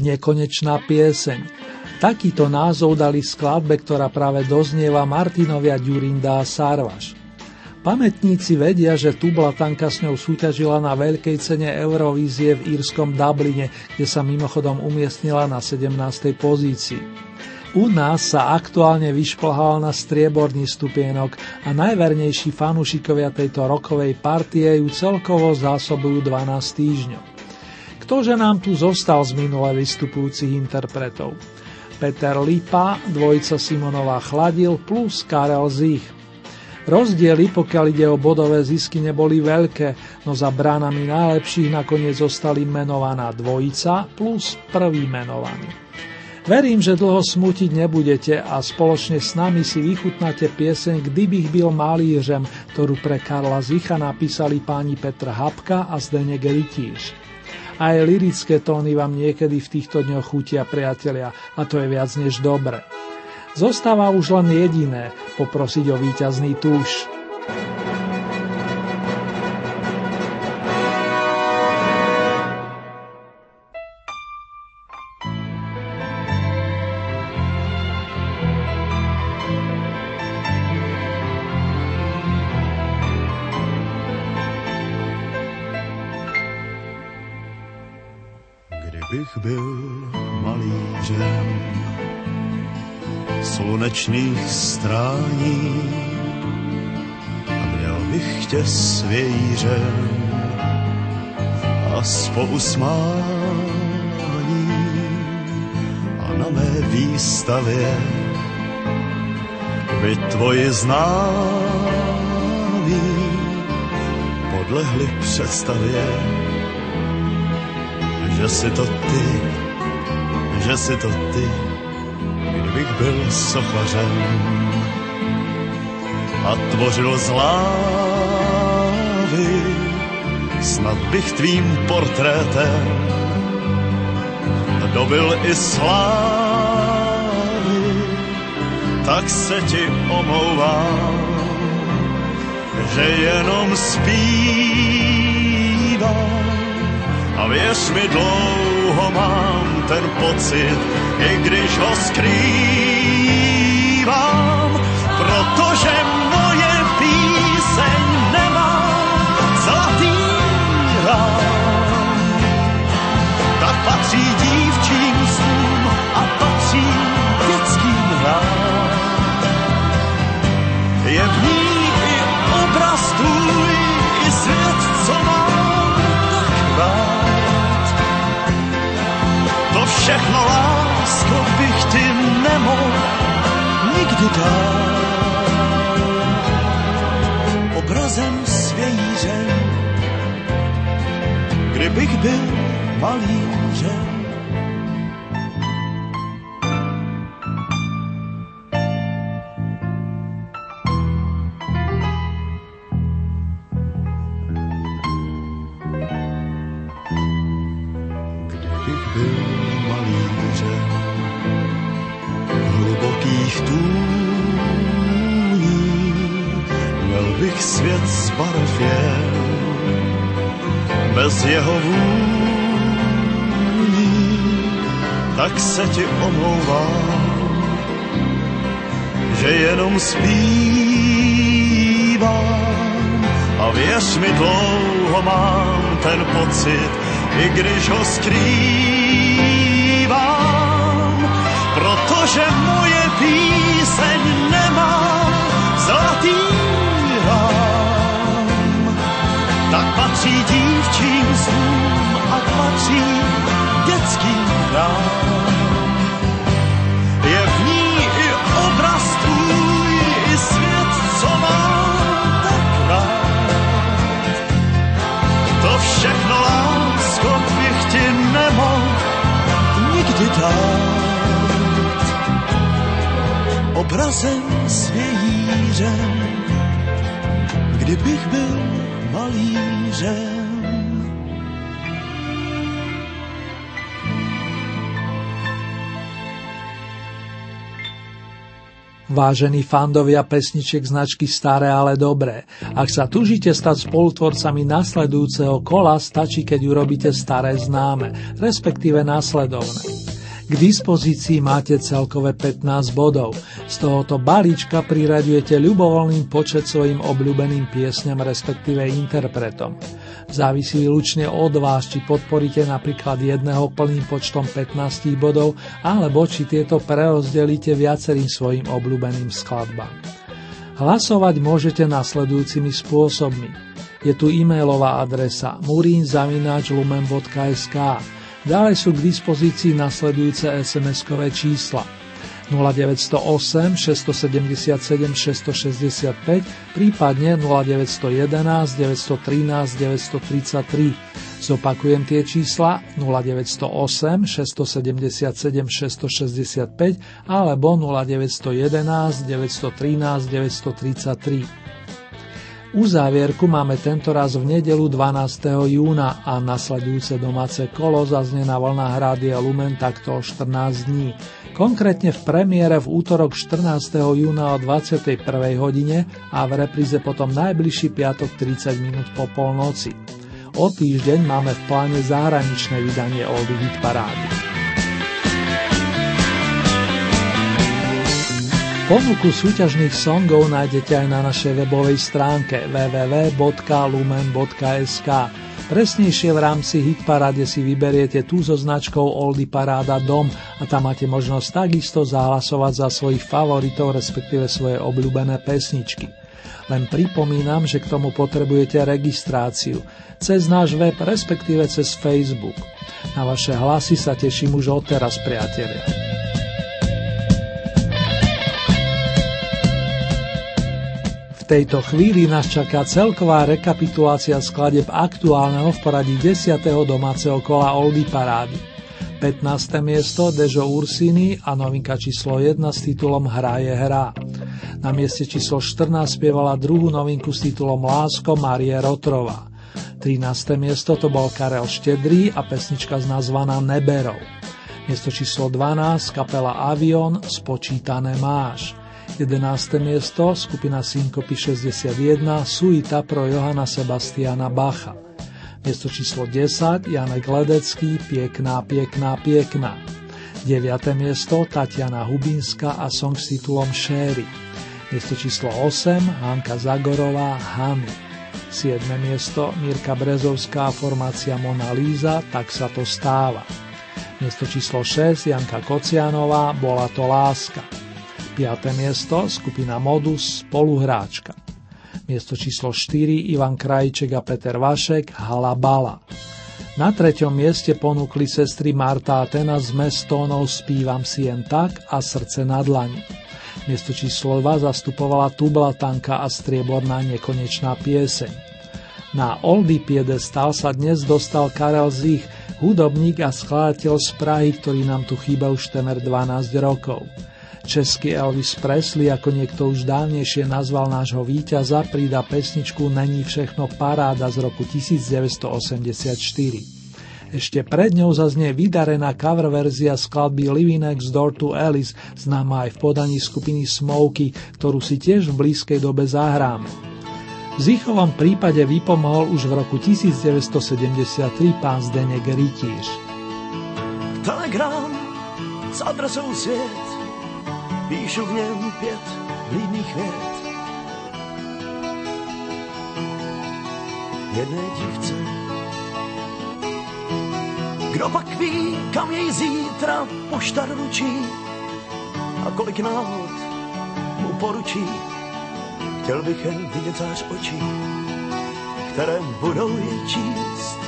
Speaker 1: Nekonečná pieseň. Takýto názov dali skladbe, ktorá práve doznieva Martinovia Ďurinda a Sarvaš. Pamätníci vedia, že Tublatanka s ňou súťažila na veľkej cene Eurovízie v írskom Dubline, kde sa mimochodom umiestnila na 17. pozícii. U nás sa aktuálne vyšplhal na strieborný stupienok a najvernejší fanúšikovia tejto rokovej partie ju celkovo zásobujú 12 týždňov. Ktože nám tu zostal z minule vystupujúcich interpretov? Peter Lipa, dvojica Simonová Chladil plus Karel Zich. Rozdiely, pokiaľ ide o bodové zisky, neboli veľké, no za bránami najlepších nakoniec zostali menovaná dvojica plus prvý menovaný. Verím, že dlho smutiť nebudete a spoločne s nami si vychutnáte pieseň Kdybych byl malířem, ktorú pre Karla Zicha napísali páni Petra Hapka a Zdeněk Rytíř. Aj lirické tóny vám niekedy v týchto dňoch chutia, priatelia, a to je viac než dobre. Zostáva už len jediné, poprosiť o víťazný túš.
Speaker 6: Slunečných strání. A měl bych tě svějířem a spousmání. A na mé výstavě by tvoji známí podlehli představě, že si to ty, že si to ty, kdybych byl sochařem a tvořil z lávy, snad bych tvým portrétem dobil i slávy, tak se ti omlouvám, že jenom zpívám. A věř mi dlouho mám ten pocit, i když ho skrývám, protože malířem, zpívám. A věř mi dlouho mám ten pocit, i když ho skrývám, protože moje píseň nemá zlatý rám, tak patří dívčí snům a patří dětským hrám. Obrazem svějířem, kdybych byl malířem.
Speaker 1: Vážení fandovia pesničiek značky Staré, ale dobré. Ak sa tužíte stať spolutvorcami nasledujúceho kola, stačí, keď urobíte staré známe, respektíve následovné. K dispozícii máte celkové 15 bodov. Z tohoto balíčka priraďujete ľubovoľným počet svojim obľúbeným piesňam, respektíve interpretom. Závisí výlučne od vás, či podporíte napríklad jedného plným počtom 15 bodov, alebo či tieto prerozdelíte viacerým svojim obľúbeným skladbám. Hlasovať môžete nasledujúcimi spôsobmi. Je tu e-mailová adresa murinzavináčlumen.sk Ďalej sú k dispozícii nasledujúce SMS-kové čísla 0908 677 665, prípadne 0911 913 933. Zopakujem tie čísla 0908 677 665 alebo 0911 913 933. Uzávierku máme tento raz v nedelu 12. júna a nasledujúce domáce kolo zaznie na vlnách Rádia Lumen takto o 14 dní. Konkrétne v premiére v útorok 14. júna o 21. hodine a v repríze potom najbližší piatok 30 minút po polnoci. O týždeň máme v pláne zahraničné vydanie Oldie Hit Parády. Ponuku súťažných songov nájdete aj na našej webovej stránke www.lumen.sk. Presnejšie v rámci Hitparáde si vyberiete tú so značkou Oldy Paráda Dom a tam máte možnosť takisto zahlasovať za svojich favoritov, respektíve svoje obľúbené pesničky. Len pripomínam, že k tomu potrebujete registráciu cez náš web, respektíve cez Facebook. Na vaše hlasy sa teším už odteraz, priatelia. Tejto chvíli nás čaká celková rekapitulácia skladeb aktuálneho v poradí 10. domáceho kola Oldy Parády. 15. miesto Dežo Ursini a novinka číslo 1 s titulom Hra je hra. Na mieste číslo 14 spievala druhú novinku s titulom Lásko Marie Rotrova. 13. miesto to bol Karel Štedrý a pesnička znázvaná Neberov. Miesto číslo 12 kapela Avion Spočítané máš. 11. miesto skupina Synkopy 61 Suita pro Johana Sebastiana Bacha. Miesto číslo 10 Janek Ledecký Piekná, piekná, piekná. 9. miesto Tatiana Hubinská a song s titulom Sherry. Miesto číslo 8 Hanka Zagorová Hany. 7. miesto Mirka Brezovská formácia Mona Líza Tak sa to stáva. Miesto číslo 6 Janka Kocianová Bola to láska. 5. miesto skupina Modus Spoluhráčka. Miesto číslo 4 Ivan Krajček a Peter Vašek Hala Bala. Na treťom mieste ponúkli sestry Marta a Tena z mestónov Spívam si jen tak a Srdce na dlani. Miesto číslo 2 zastupovala Tublatanka a Strieborná nekonečná pieseň. Na Oldy piedestal sa dnes dostal Karel Zich, hudobník a skladateľ z Prahy, ktorý nám tu chýba už temer 12 rokov. Český Elvis Presley, ako niekto už dávnejšie nazval nášho víťaza, prída pesničku Není všechno paráda z roku 1984. Ešte pred ňou zaznie vydarená cover verzia skladby Living Next Door to Alice, známa aj v podaní skupiny Smokey, ktorú si tiež v blízkej dobe zahráme. V Zichovom prípade vypomohol už v roku 1973 pán Zdenek Rytíř.
Speaker 6: Telegram s adresou svět píšu v něm pět vlídných vět. Jedné dívce. Kdo pak ví, kam jej zítra pošta doručí a kolik náhod mu poručí. Chtěl bych jen vidět zář očí, které budou je číst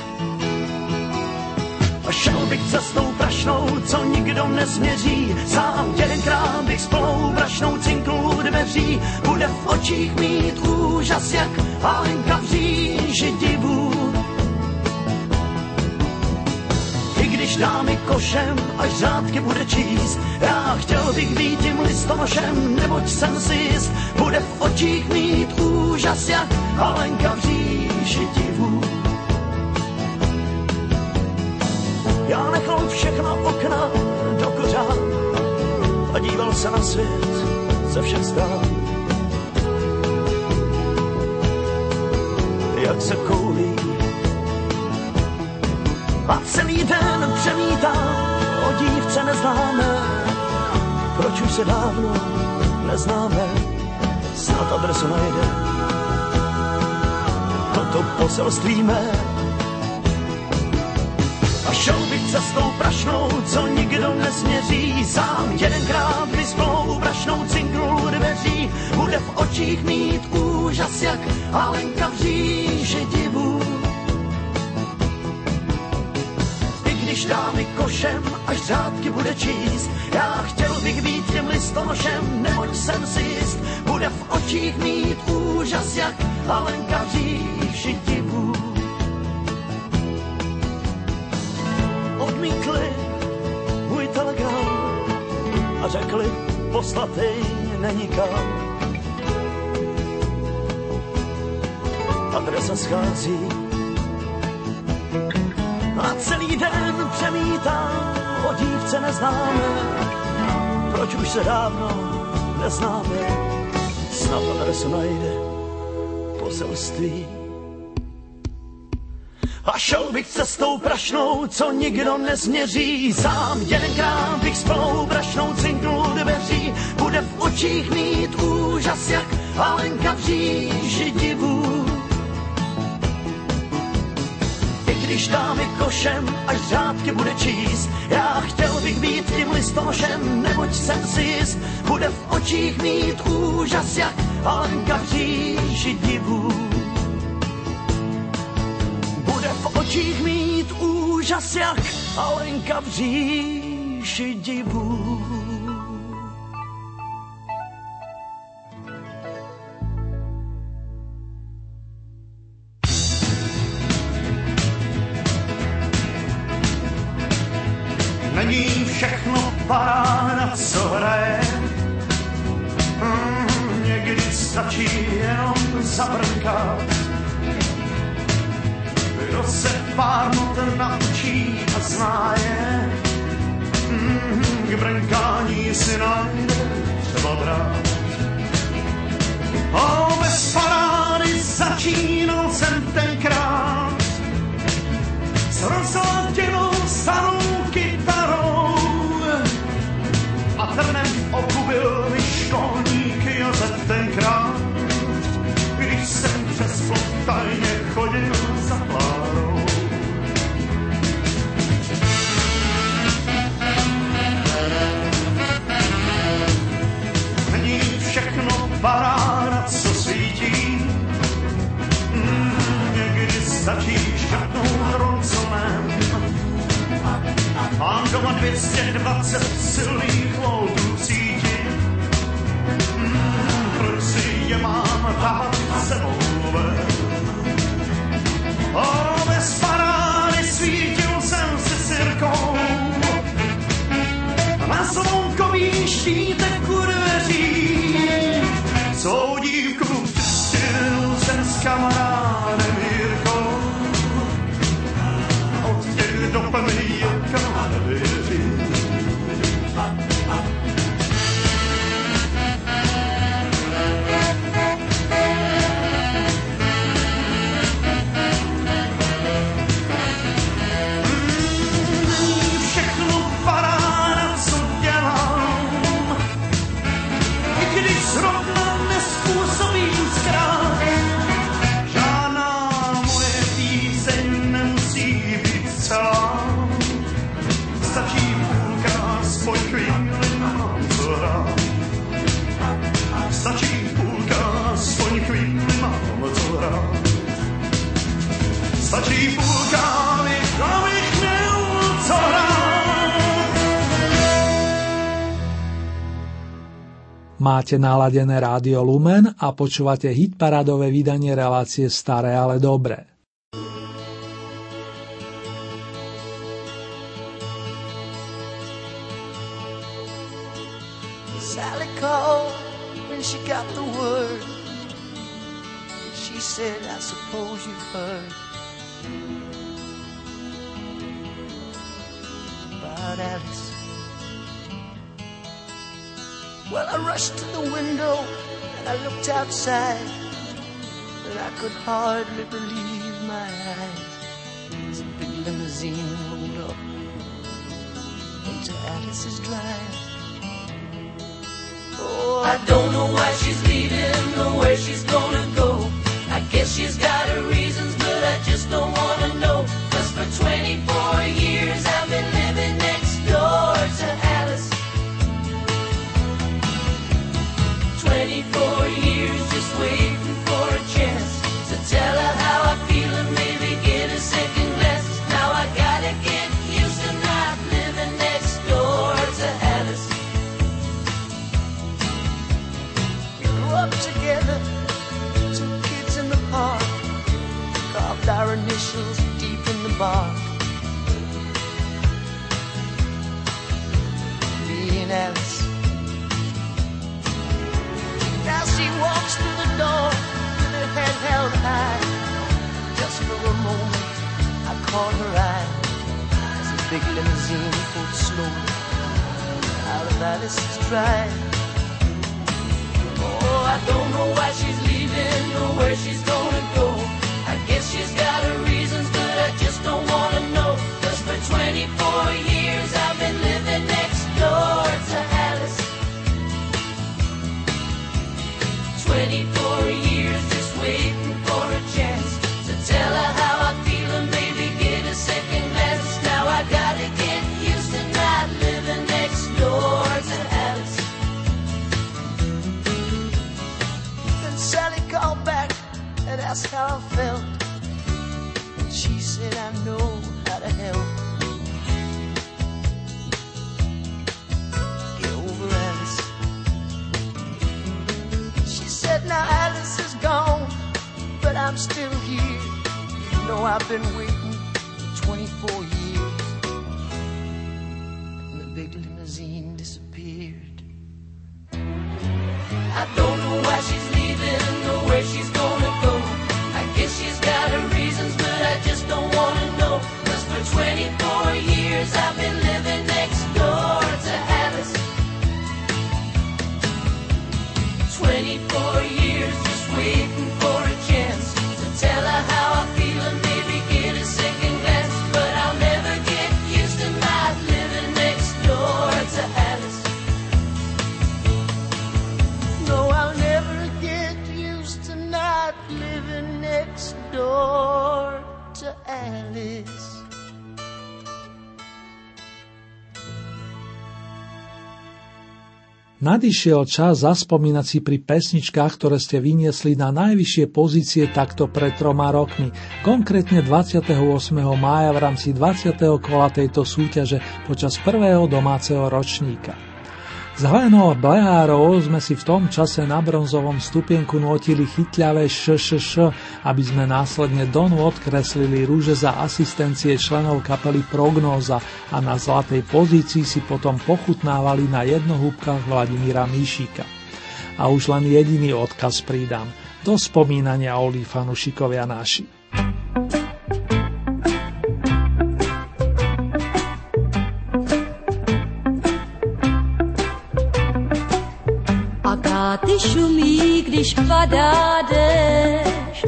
Speaker 6: a šel bych cestou prašnou, co nikdo nesměří. Sám jedenkrát bych s plnou brašnou cinknul dveří. Bude v očích mít úžas, jak Alenka v říži divu. I když dámy košem, až řádky bude číst, já chtěl bych být tím listonošem, neboť jsem si jist, bude v očích mít úžas, jak Alenka v říži divu. Já nechal všechna okna do kořán a díval se na svět
Speaker 12: ze všech stran. Jak se koulí a celý den přemítá o dívce neznámé, proč už se dávno neznáme, snad adresu najde. Toto poselství mé a bych cestou prašnou, co nikdo nesměří. Sám jedenkrát vyspnou prašnou cinknul dveří, bude v očích mít úžas jak Alenka v říži divu. I když dá mi košem, až řádky bude číst, já chtěl bych být těm listonošem, neboť jsem si jist, bude v očích mít úžas jak Alenka v říži divu. Odmítli můj telegram a řekli, poslatej není kam. Adresa schází a celý den přemítám o dívce neznáme. Proč už se dávno neznáme, snad adresu najde poselství. A šel bych cestou prašnou, co nikdo nezměří. Sám jedenkrát bych spolu prašnou cinknul dveří. Bude v očích mít úžas, jak Alenka v říži divu. I když dá mi košem, až řádky bude číst, já chtěl bych být tím listonošem, neboť jsem si jist, bude v očích mít úžas, jak Alenka v říži divu. Úžas, jak Alenka v říši divu.
Speaker 6: Není všechno paráda, Stačí půlka, abych, měl co.
Speaker 8: Máte naladené rádio Lumen a počúvate hitparádové vydanie relácie Staré, ale dobré. Well, I rushed to the window and I looked outside, and I could hardly believe my eyes. As a big limousine rolled up into Alice's drive. Oh, I don't know why she's leaving or where she's gonna go. I guess she's got her reasons, but I just don't wanna know. Cause for 24 years I've been and Alice. Now she walks through the door with her head held high. Just for a moment, I caught her eye as a big limousine pulled slowly out of Alice's drive. Oh, I don't know why she's leaving or where she's gonna go. She's got her reasons, but I just don't wanna know. Cause for 24 years I've been living next door to Alice. 24 years just waiting for a chance to tell her how I feel and maybe get a second glance. Now I gotta get used to not living next door to Alice. Then Sally called back and asked how I felt. Know I've been waiting 24 years. And the big limousine disappeared. I don't know why she's leaving
Speaker 1: Nadišiel čas zaspomínať si pri pesničkách, ktoré ste vyniesli na najvyššie pozície takto pred troma rokmi, konkrétne 28. mája v rámci 20. kola tejto súťaže počas prvého domáceho ročníka. Z Hlenov Blehárov sme si v tom čase na bronzovom stupienku notili chytľavé ššš, aby sme následne do nôd kreslili rúže za asistencie členov kapely Prognóza a na zlatej pozícii si potom pochutnávali na jednohúbkach Vladimíra Míšika. A už len jediný odkaz pridám. Do spomínania Oli fanušikovia naši.
Speaker 9: A káty šumí, když padá déšť.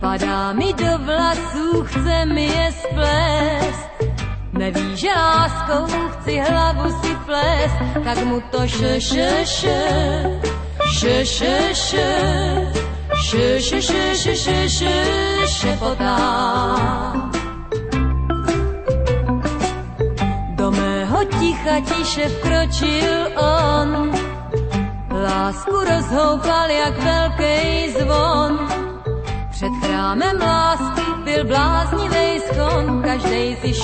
Speaker 9: Padá mi do vlasů, chce mi je splést. Neví, že láskou chci hlavu si plést, tak mu to še, še, še, še, še, še, še, še, še, še, še, še, šepotá. Do mého ticha tiše vkročil on, Lásku rozhoupal jak velký zvon. Před chrámem lásky byl bláznivý schon, každej si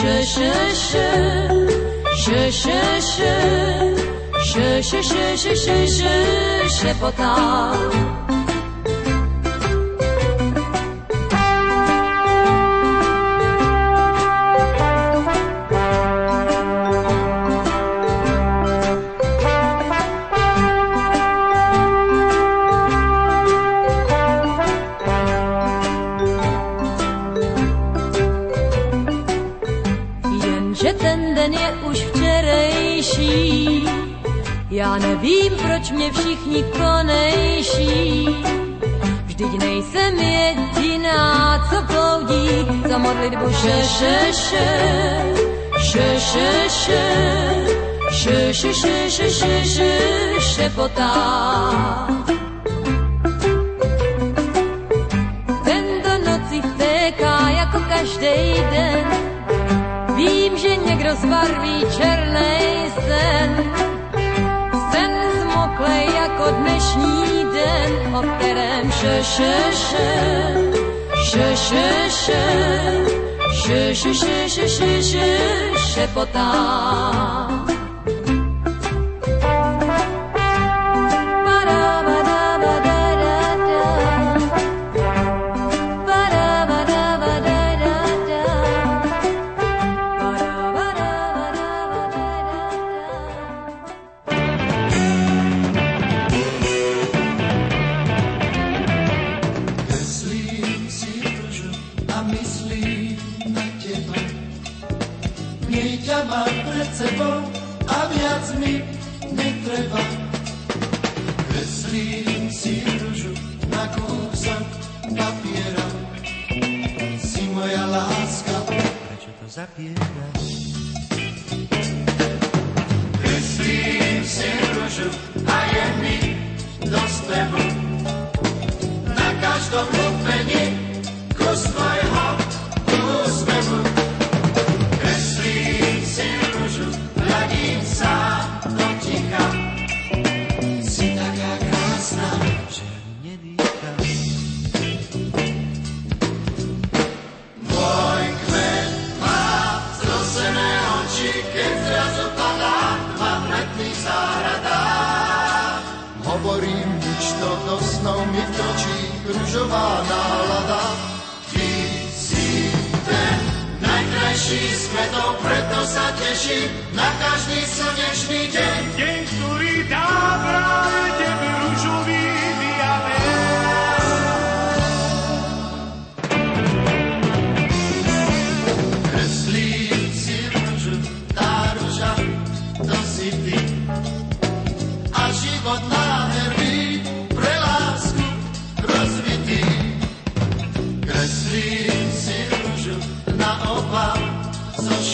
Speaker 9: ten je už včerejší. Já nevím, proč mě všichni konejší. Vždyť nejsem jediná, co bloudí za modlitbu še, še, še, še, še, še, še, še, še, še, še, še, šepotá. Še, še, še, še, še, še, še, rozbarví černej sen. Sen zmoklej jako dnešní den, o kterém še, še, še, še, še, še, še, še, še, še, še, še,
Speaker 13: šepotám.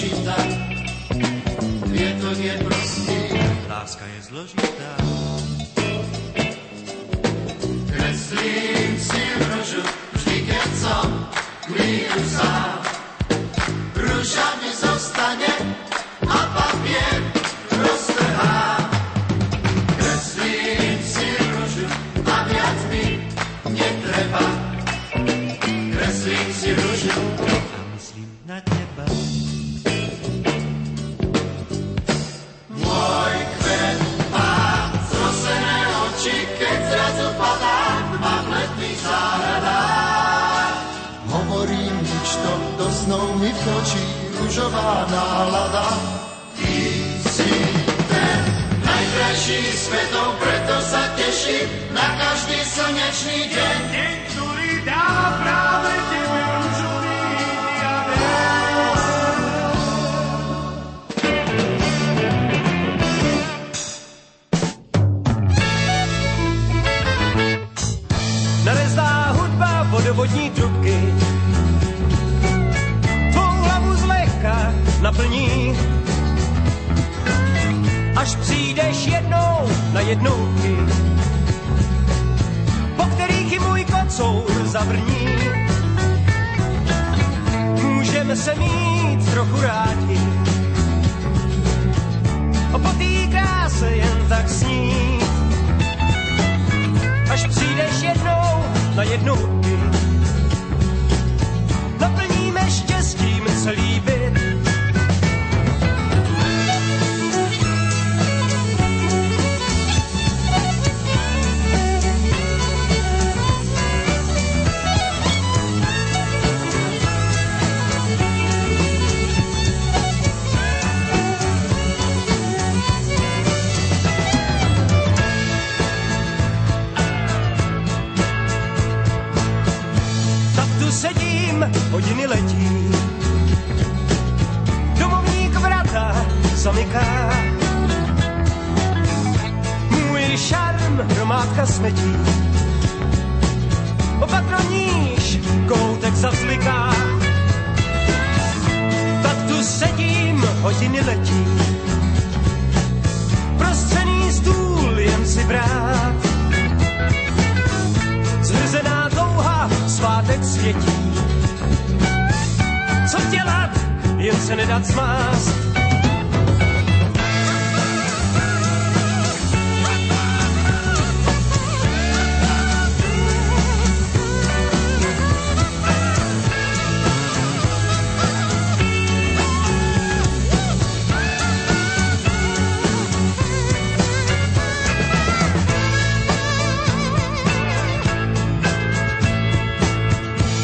Speaker 13: She's done. Co dělat, jen se nedat smást.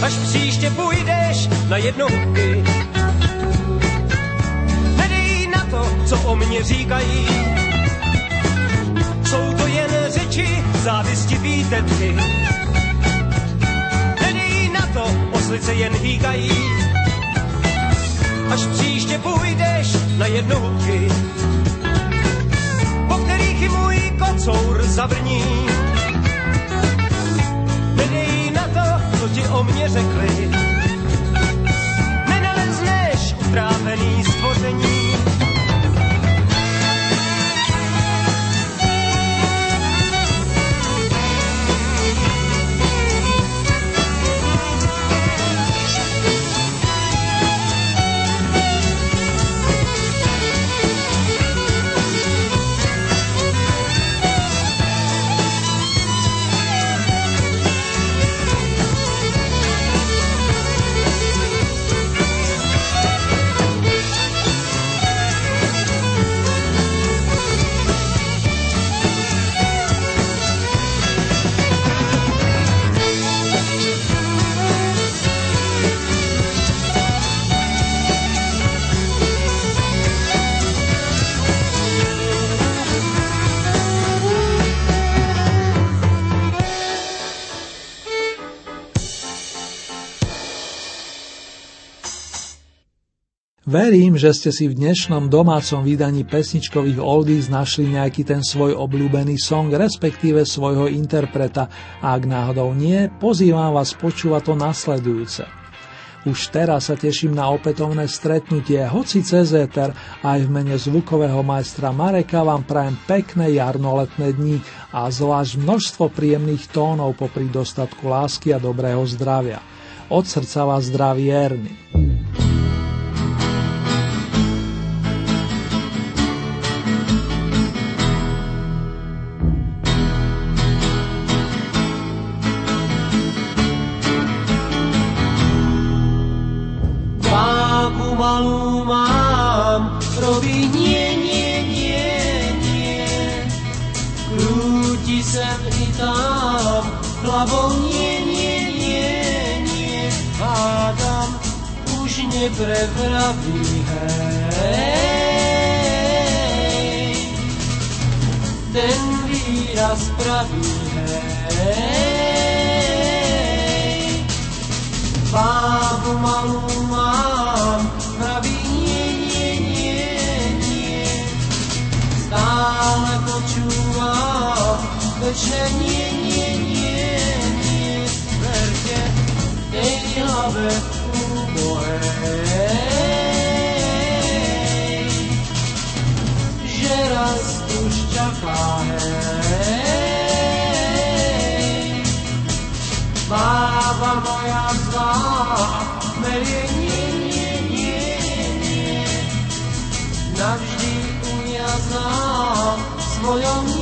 Speaker 13: až příště půjdeš na jednohubky. Nedej na to, co o mě říkají. Jsou to jen řeči, závistivý tetky. Nedej na to, oslice jen hýkají. Až příště půjdeš na jednohubky, po kterých i můj kocour zavrní co ti o mě řekli. Utrávený stvoření,
Speaker 1: Verím, že ste si v dnešnom domácom vydaní pesničkových oldies našli nejaký ten svoj obľúbený song, respektíve svojho interpreta a ak náhodou nie, pozývam vás počúvať to nasledujúce. Už teraz sa teším na opätovné stretnutie, hoci cez éter, aj v mene zvukového majstra Mareka vám prajem pekné jarnoletné dni a zvlášť množstvo príjemných tónov popri dostatku lásky a dobrého zdravia. Od srdca vás zdraví Erny.
Speaker 14: Hlavou nie, nie, nie, nie, hádam, už neprevraví, hej. Ten výraz pravý, hej. Bábu malú večer nie, nie, nie, tej hlave úbohej, že raz už čaká, hej. Bába moja zlá, melie nie, nie, nie, nie, navždy ujazdná svojom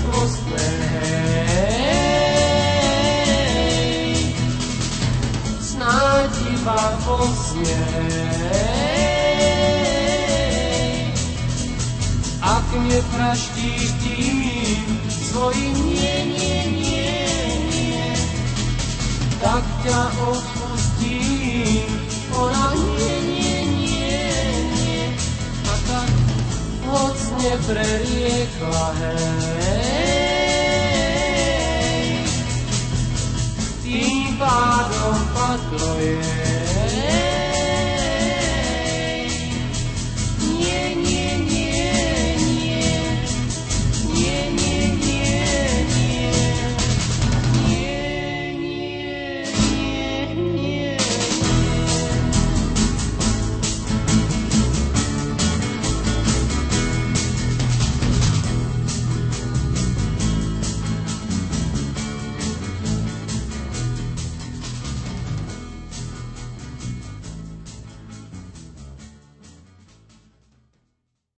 Speaker 14: skôr Snáď iba
Speaker 7: svojim nie, nie, nie, nie, tak ťa odpustím. Ona a tak hoc nepreriekla, hej. Padlo, padlo je